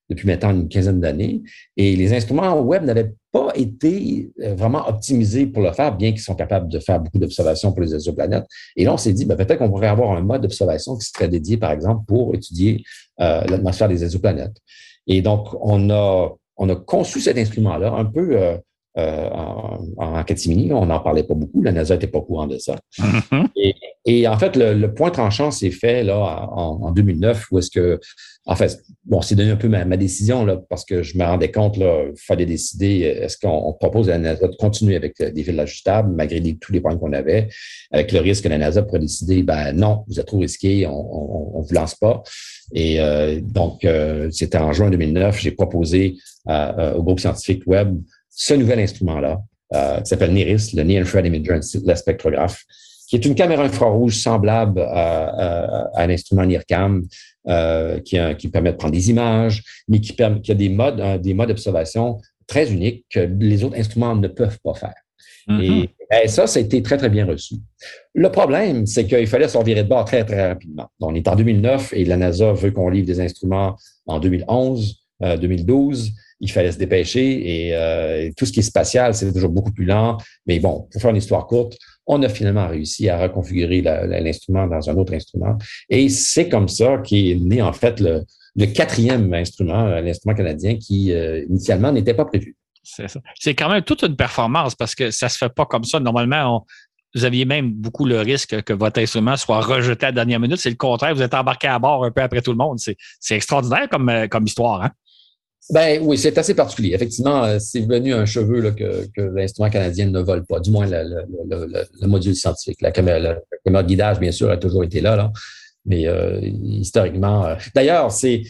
depuis maintenant une quinzaine d'années. Et les instruments web n'avaient été euh, vraiment optimisés pour le faire, bien qu'ils sont capables de faire beaucoup d'observations pour les exoplanètes. Et là, on s'est dit, ben, peut-être qu'on pourrait avoir un mode d'observation qui serait dédié, par exemple, pour étudier euh, l'atmosphère des exoplanètes. Et donc, on a, on a conçu cet instrument-là un peu euh, euh, en, en catimini. On n'en parlait pas beaucoup. La NASA n'était pas au courant de ça. Mm-hmm. et, en fait, le, point tranchant s'est fait là en, 2009 où est-ce que, en fait, bon, c'est donné un peu ma, décision là parce que je me rendais compte il fallait décider est-ce qu'on propose à la NASA de continuer avec des fils ajustables malgré tous les points qu'on avait, avec le risque que la NASA pourrait décider ben non, vous êtes trop risqué, on, ne vous lance pas. Et euh, donc, euh, c'était en juin 2009, j'ai proposé au groupe scientifique Web ce nouvel instrument-là, euh, qui s'appelle NIRIS, le Near Infrared Imager Spectrograph, qui est une caméra infrarouge semblable à, à, l'instrument NIRCAM, euh, qui, qui, permet de prendre des images, mais qui, permet, qui a des modes, des modes d'observation très uniques que les autres instruments ne peuvent pas faire. Mm-hmm. Et, ben, ça, ça a été très, très bien reçu. Le problème, c'est qu'il fallait s'en virer de bord très, très rapidement. On est en 2009 et la NASA veut qu'on livre des instruments en 2011, 2012 il fallait se dépêcher euh, et, tout ce qui est spatial, c'est toujours beaucoup plus lent. Mais bon, pour faire une histoire courte, on a finalement réussi à reconfigurer l'instrument dans un autre instrument. Et c'est comme ça qu'est né en fait le, quatrième instrument, l'instrument canadien, qui initialement n'était pas prévu. C'est ça. C'est quand même toute une performance parce que ça se fait pas comme ça. Normalement, vous aviez même beaucoup le risque que votre instrument soit rejeté à la dernière minute. C'est le contraire. Vous êtes embarqué à bord un peu après tout le monde. C'est extraordinaire comme, comme histoire. Hein? Ben oui, c'est assez particulier. Effectivement, euh, c'est venu un cheveu là, que, que l'instrument canadien ne vole pas, du moins le, le, le, le module scientifique. La caméra, de guidage, bien sûr, a toujours été là, là. mais euh, historiquement. Euh, d'ailleurs, c'est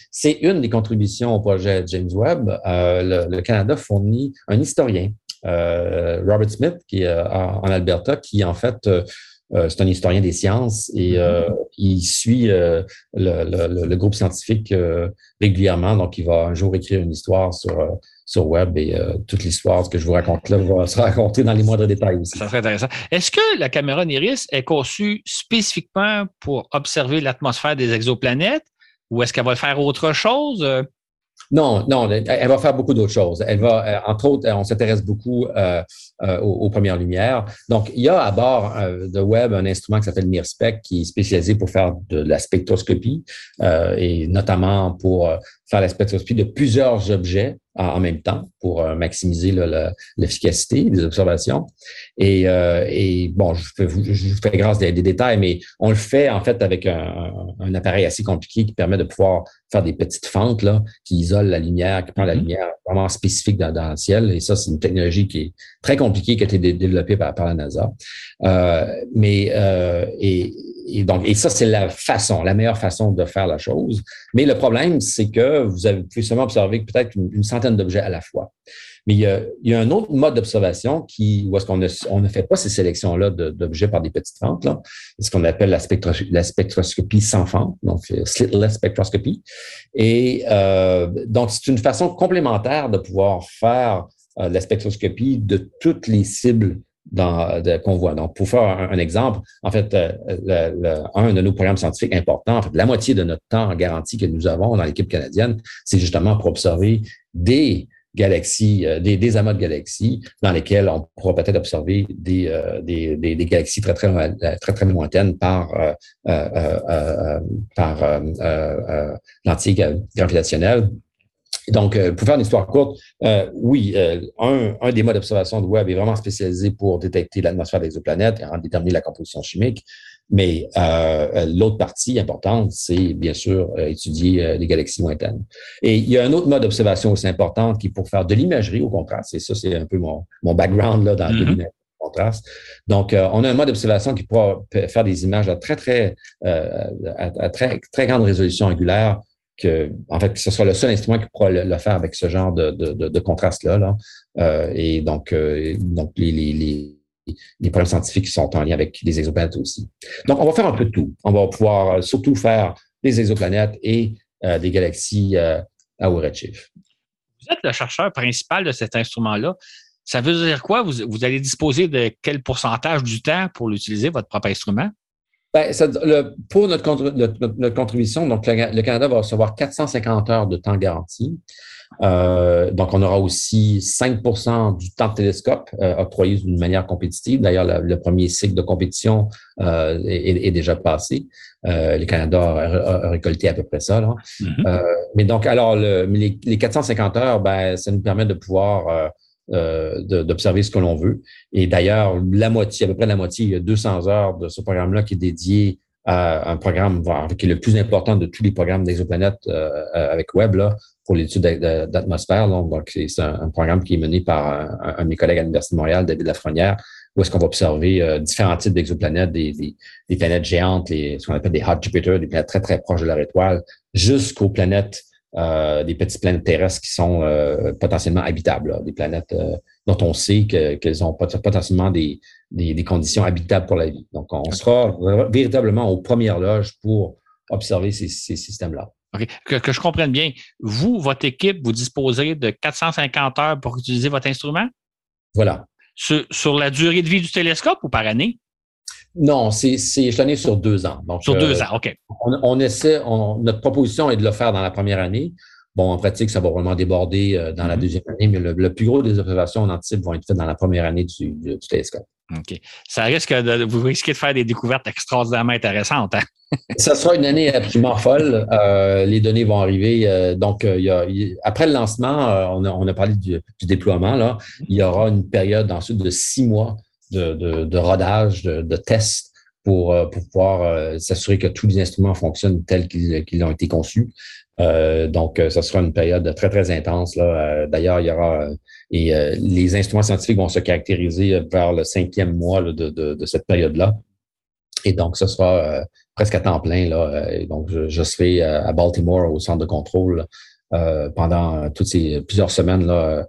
une des contributions au projet James Webb. Euh, le, Canada fournit un historien, Robert Smith, qui est en Alberta, qui en fait euh, c'est un historien des sciences et mm-hmm. euh, il suit euh, le, le, groupe scientifique régulièrement. Donc, il va un jour écrire une histoire sur, sur Web et toute l'histoire que je vous raconte là va se raconter dans les moindres détails aussi. Ça serait intéressant. Est-ce que la caméra NIRIS est conçue spécifiquement pour observer l'atmosphère des exoplanètes ou est-ce qu'elle va faire autre chose? Non, non, elle va faire beaucoup d'autres choses. Elle va, euh, entre autres, on s'intéresse beaucoup euh, euh, aux, premières lumières. Donc, il y a à bord de Web un instrument qui s'appelle NIRSPEC qui est spécialisé pour faire de la spectroscopie et notamment pour faire la spectroscopie de plusieurs objets en, même temps pour euh, maximiser l'efficacité des observations. Et, euh, et bon, je, vous fais grâce des, détails, mais on le fait en fait avec un, un, appareil assez compliqué qui permet de pouvoir faire des petites fentes là, qui isolent la lumière, qui prend la mm-hmm. lumière vraiment spécifique dans, dans le ciel. Et ça, c'est une technologie qui est très compliquée, qui a été développée par, par la NASA. Euh, mais euh, et, et donc, et ça, c'est la façon, la meilleure façon de faire la chose. Mais le problème, c'est que vous avez pu seulement observer peut-être une, centaine d'objets à la fois. Mais il y a, un autre mode d'observation qui, où est-ce qu'on ne, on ne fait pas ces sélections-là d'objets par des petites fentes, là. Ce qu'on appelle la, spectroscopie sans fente, donc slitless spectroscopy. Et euh, donc, c'est une façon complémentaire de pouvoir faire euh, la spectroscopie de toutes les cibles Donc, pour faire un, exemple, en fait, euh, un de nos programmes scientifiques importants, en fait, la moitié de notre temps en garantie que nous avons dans l'équipe canadienne, c'est justement pour observer des galaxies, euh, des, amas de galaxies dans lesquels on pourra peut-être observer des, euh, galaxies très, très, très, très lointaines par, euh, par donc, euh, pour faire une histoire courte, euh, oui, euh, un, un, des modes d'observation de Webb est vraiment spécialisé pour détecter l'atmosphère des exoplanètes et en déterminer la composition chimique. Mais l'autre partie importante, c'est bien sûr étudier les galaxies lointaines. Et il y a un autre mode d'observation aussi important qui est pour faire de l'imagerie au contraste. Et ça, c'est un peu mon, mon background là, dans mm au contraste. Donc, on a un mode d'observation qui pourra faire des images à très, très, à, très, très grande résolution angulaire que, en fait, ce soit le seul instrument qui pourra le, faire avec ce genre de, contraste-là. Là. Euh, et donc, euh, les, problèmes scientifiques sont en lien avec les exoplanètes aussi. Donc, on va faire un peu de tout. On va pouvoir euh, surtout faire des exoplanètes et des galaxies à haut redshift. Vous êtes le chercheur principal de cet instrument-là. Ça veut dire quoi? Vous allez disposer de quel pourcentage du temps pour l'utiliser, votre propre instrument? Ben, le, pour notre, notre, contribution, donc le, Canada va recevoir 450 heures de temps garanti. Euh, donc, on aura aussi 5% du temps de télescope euh, octroyé d'une manière compétitive. D'ailleurs, le, premier cycle de compétition euh, est, est, déjà passé. Le Canada a, récolté à peu près ça. Là. Mm-hmm. Mais donc, alors, le, les, les, 450 heures, ben, ça nous permet de pouvoir euh, d'observer ce que l'on veut. Et d'ailleurs, la moitié, à peu près la moitié, il y a 200 heures de ce programme-là qui est dédié à un programme qui est le plus important de tous les programmes d'exoplanètes euh, euh, avec Webb là, pour l'étude d'atmosphère. Donc, c'est un, programme qui est mené par un, de mes collègues à l'Université de Montréal, David Lafrenière, où est-ce qu'on va observer différents types d'exoplanètes, des, des, planètes géantes, les, ce qu'on appelle des hot Jupiter, des planètes très, très proches de leur étoile, jusqu'aux planètes euh, des petites planètes terrestres qui sont euh, potentiellement habitables, des planètes euh, dont on sait qu'elles ont potentiellement des, des, conditions habitables pour la vie. Donc, on sera véritablement aux premières loges pour observer ces, systèmes-là. Que, que, je comprenne bien, vous, votre équipe, vous disposez de 450 heures pour utiliser votre instrument? Voilà. Sur, sur la durée de vie du télescope ou par année? Non, c'est, l'ai sur deux ans. Donc, sur deux euh, ans, OK. On, essaie, notre proposition est de le faire dans la première année. Bon, en pratique, ça va vraiment déborder dans la mm-hmm. deuxième année, mais le, plus gros des observations en anticipe vont être faites dans la première année du, du télescope. OK. Ça risque de, vous risquez de faire des découvertes extraordinairement intéressantes. Hein? ça sera une année absolument folle. Euh, les données vont arriver. Euh, donc, euh, il y a, après le lancement, on a, on, a, parlé du, du, déploiement. Là. Il y aura une période ensuite de six mois de, de, de rodage, de, de tests pour, pour pouvoir s'assurer que tous les instruments fonctionnent tels qu'ils ont été conçus. Euh, donc, ça sera une période très, très intense. Là. D'ailleurs, il y aura et les instruments scientifiques vont se caractériser vers le cinquième mois de, de, de, cette période-là. Et donc, ce sera presque à temps plein. Là. Euh, donc, je, serai euh, à Baltimore au centre de contrôle euh, pendant toutes ces plusieurs semaines, là,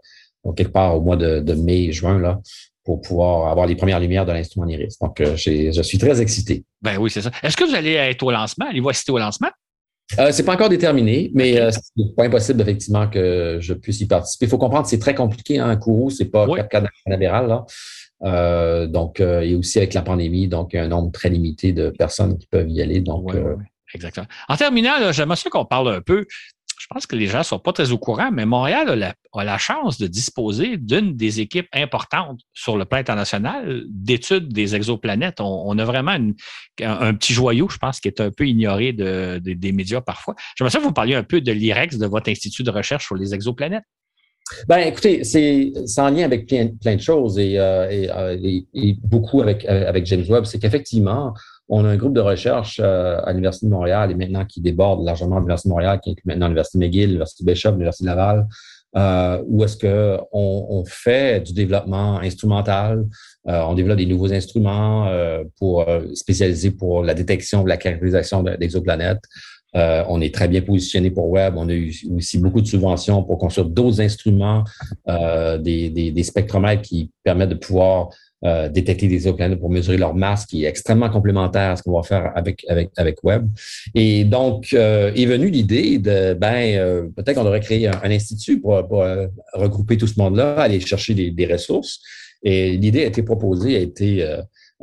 quelque part au mois de, mai, juin, là, pour pouvoir avoir les premières lumières de l'instrument NIRIS. Donc, je suis très excité. Ben oui, c'est ça. Est-ce que vous allez être au lancement? Allez-vous assister au lancement? Euh, c'est pas encore déterminé, mais euh, c'est pas impossible effectivement que je puisse y participer. Il faut comprendre que c'est très compliqué, hein, un Kourou, c'est pas cas canavéral, là. Euh, donc, euh, et aussi avec la pandémie, donc il y a un nombre très limité de personnes qui peuvent y aller. Donc, euh, Exactement. En terminant, j'aimerais ça qu'on parle un peu. Je pense que les gens ne sont pas très au courant, mais Montréal a la, chance de disposer d'une des équipes importantes sur le plan international d'études des exoplanètes. On, a vraiment un, petit joyau, je pense, qui est un peu ignoré des médias parfois. J'aimerais que vous parliez un peu de l'IREX, de votre institut de recherche sur les exoplanètes. Ben, écoutez, c'est en lien avec plein, de choses et, euh, euh, beaucoup euh, avec James Webb. C'est qu'effectivement, on a un groupe de recherche à l'Université de Montréal et maintenant qui déborde largement l'Université de Montréal, qui inclut maintenant l'Université McGill, l'Université Bishop, l'Université Laval, euh, où est-ce qu'on on fait du développement instrumental, on développe des nouveaux instruments pour spécialisés pour la détection, la caractérisation d'exoplanètes. Euh, on est très bien positionné pour Web. On a eu aussi beaucoup de subventions pour construire d'autres instruments, euh, des, spectromètres qui permettent de pouvoir euh, détecter des exoplanètes pour mesurer leur masse, qui est extrêmement complémentaire à ce qu'on va faire avec, avec, avec Web. Et donc, est venue l'idée de, ben, peut-être qu'on devrait créer un, institut pour, regrouper tout ce monde-là, aller chercher des ressources. Et l'idée a été proposée, a été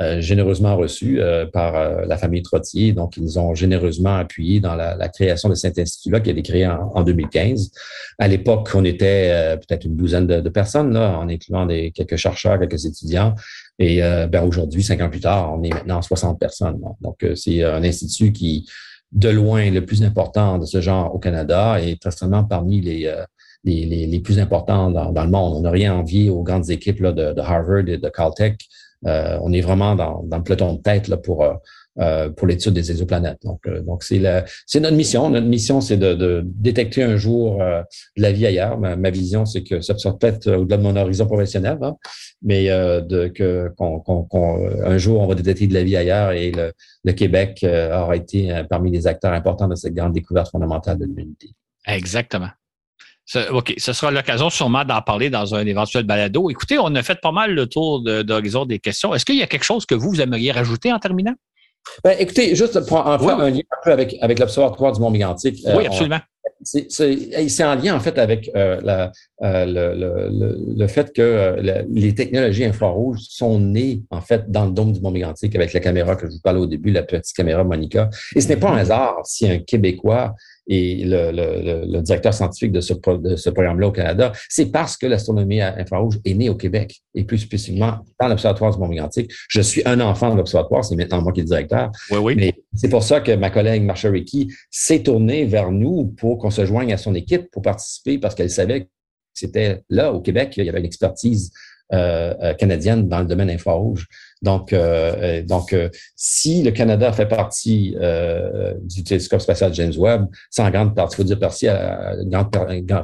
euh, généreusement reçu euh, par euh, la famille Trottier. Donc, ils ont généreusement appuyé dans la, création de cet institut-là qui a été créé en, 2015. À l'époque, on était peut-être une douzaine de, personnes, en incluant des, quelques chercheurs, quelques étudiants. Et ben, aujourd'hui, cinq ans plus tard, on est maintenant 60 personnes. Donc, c'est un institut qui, de loin, le plus important de ce genre au Canada et certainement parmi les, les, les, les, plus importants dans, dans le monde. On n'a rien envié aux grandes équipes là, de, de Harvard et de Caltech euh, on est vraiment dans, dans, le peloton de tête là, pour, euh, euh, pour l'étude des exoplanètes. Donc, donc c'est, notre mission. Notre mission, c'est de, de détecter un jour de la vie ailleurs. Ma, vision, c'est que ça soit peut-être au-delà de mon horizon professionnel, hein, mais de que qu'on, un jour on va détecter de la vie ailleurs et le, le Québec aura été parmi les acteurs importants de cette grande découverte fondamentale de l'humanité. Exactement. OK, ce sera l'occasion sûrement d'en parler dans un éventuel balado. Écoutez, on a fait pas mal le tour d'horizon des questions. Est-ce qu'il y a quelque chose que vous, aimeriez rajouter en terminant? Ben, écoutez, juste pour en faire un lien un peu avec, avec l'Observatoire du Mont Mégantic. Oui, euh, absolument. C'est en lien, en fait, avec euh, la, euh, le, le, le, fait que les technologies infrarouges sont nées, en fait, dans le dôme du Mont Mégantic avec la caméra que je vous parlais au début, la petite caméra Monica. Et ce n'est pas un hasard si un Québécois et le, le, le, directeur scientifique de ce, de ce programme-là au Canada, c'est parce que l'astronomie infrarouge est née au Québec et plus spécifiquement dans l'Observatoire du Mont-Mégantic. Je suis un enfant de l'Observatoire, c'est maintenant moi qui est le directeur. Oui, oui. Mais c'est pour ça que ma collègue Marsha Rickey s'est tournée vers nous pour qu'on se joigne à son équipe pour participer parce qu'elle savait que c'était là, au Québec, il y avait une expertise euh, euh, canadienne dans le domaine infrarouge. Donc, euh, donc si le Canada fait partie du télescope spatial James Webb, c'est en grande partie, faut dire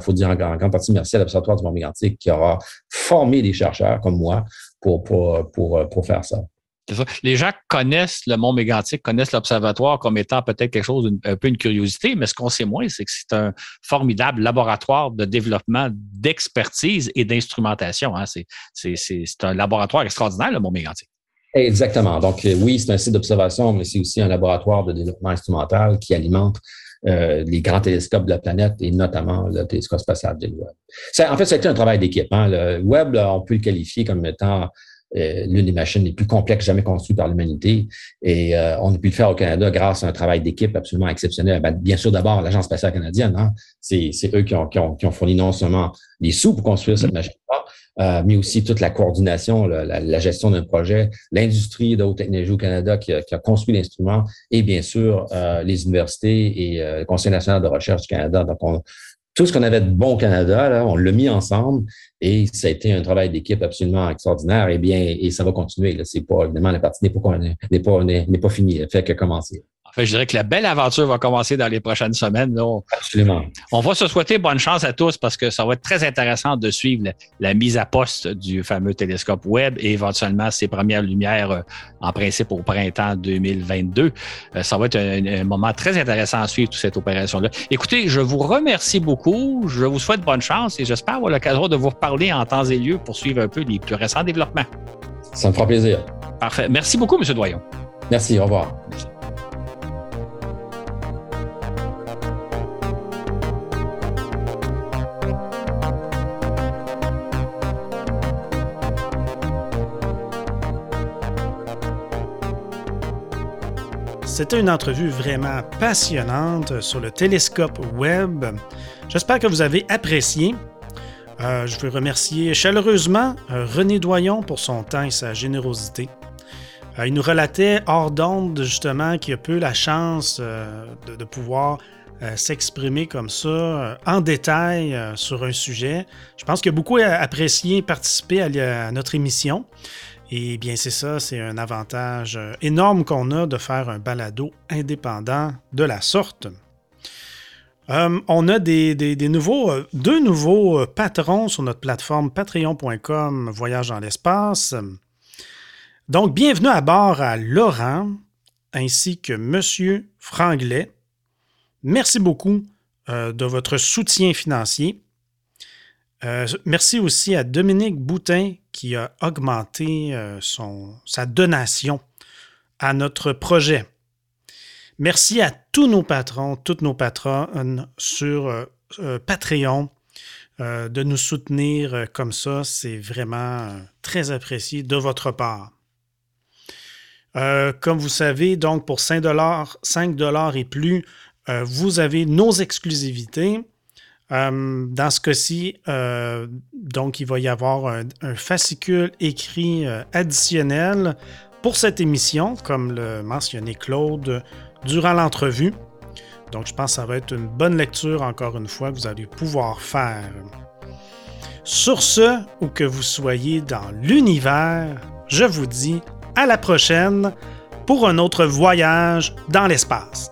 faut dire en, grande partie merci à l'Observatoire du Mont-Mégantic qui aura formé des chercheurs comme moi pour, pour, pour, faire ça. Les gens connaissent le Mont Mégantic, connaissent l'observatoire comme étant peut-être quelque chose, un peu une curiosité, mais ce qu'on sait moins, c'est que c'est un formidable laboratoire de développement d'expertise et d'instrumentation. Hein. C'est un laboratoire extraordinaire, le Mont Mégantic. Exactement. Donc, euh, oui, c'est un site d'observation, mais c'est aussi un laboratoire de développement instrumental qui alimente euh, les grands télescopes de la planète et notamment le télescope spatial James Webb. en fait, ça a été un travail d'équipe. Hein. Le Webb, on peut le qualifier comme étant l'une des machines les plus complexes jamais construites par l'humanité. Et on a pu le faire au Canada grâce à un travail d'équipe absolument exceptionnel. Ben, bien sûr, d'abord, l'Agence spatiale canadienne, hein, c'est eux qui ont, qui, ont, qui ont, fourni non seulement les sous pour construire cette machine-là, euh, mais aussi toute la coordination, la, gestion d'un projet, l'industrie de haute technologie au Canada qui a, construit l'instrument et bien sûr euh, les universités et euh, le Conseil national de recherche du Canada. Donc, tout ce qu'on avait de bon au Canada, on l'a mis ensemble et ça a été un travail d'équipe absolument extraordinaire. Et bien, et ça va continuer. C'est pas évidemment la partie n'est pas n'est pas n'est pas finie, fait que commencer. Enfin, je dirais que la belle aventure va commencer dans les prochaines semaines. Absolument. On va se souhaiter bonne chance à tous parce que ça va être très intéressant de suivre la, mise à poste du fameux télescope Webb et éventuellement ses premières lumières euh, en principe au printemps 2022. Euh, ça va être un, moment très intéressant à suivre toute cette opération-là. Écoutez, je vous remercie beaucoup. Je vous souhaite bonne chance et j'espère avoir l'occasion de vous reparler en temps et lieu pour suivre un peu les plus récents développements. Ça me fera plaisir. Parfait. Merci beaucoup, M. Doyon. Merci. Au revoir. C'était une entrevue vraiment passionnante sur le télescope Webb. J'espère que vous avez apprécié. Euh, je veux remercier chaleureusement euh, René Doyon pour son temps et sa générosité. Euh, il nous relatait hors d'onde justement qu'il a peu la chance de, pouvoir s'exprimer comme ça en détail sur un sujet. Je pense qu'il a beaucoup apprécié participer à notre émission. Et bien, c'est ça, c'est un avantage euh, énorme qu'on a de faire un balado indépendant de la sorte. Euh, on a des, nouveaux, euh, deux nouveaux patrons sur notre plateforme patreon.com Voyage dans l'espace. Donc, bienvenue à bord à Laurent ainsi que Monsieur Franglet. Merci beaucoup de votre soutien financier. Euh, merci aussi à Dominique Boutin qui a augmenté euh, sa donation à notre projet. Merci à tous nos patrons, toutes nos patronnes sur euh, Patreon de nous soutenir comme ça. C'est vraiment très apprécié de votre part. comme vous savez, donc pour 5 5 et plus, vous avez nos exclusivités. Euh, dans ce cas-ci, euh, donc, il va y avoir un, fascicule écrit euh, additionnel pour cette émission, comme le mentionnait Claude durant l'entrevue. Donc, je pense que ça va être une bonne lecture, encore une fois, que vous allez pouvoir faire. Sur ce, où que vous soyez dans l'univers, je vous dis à la prochaine pour un autre voyage dans l'espace.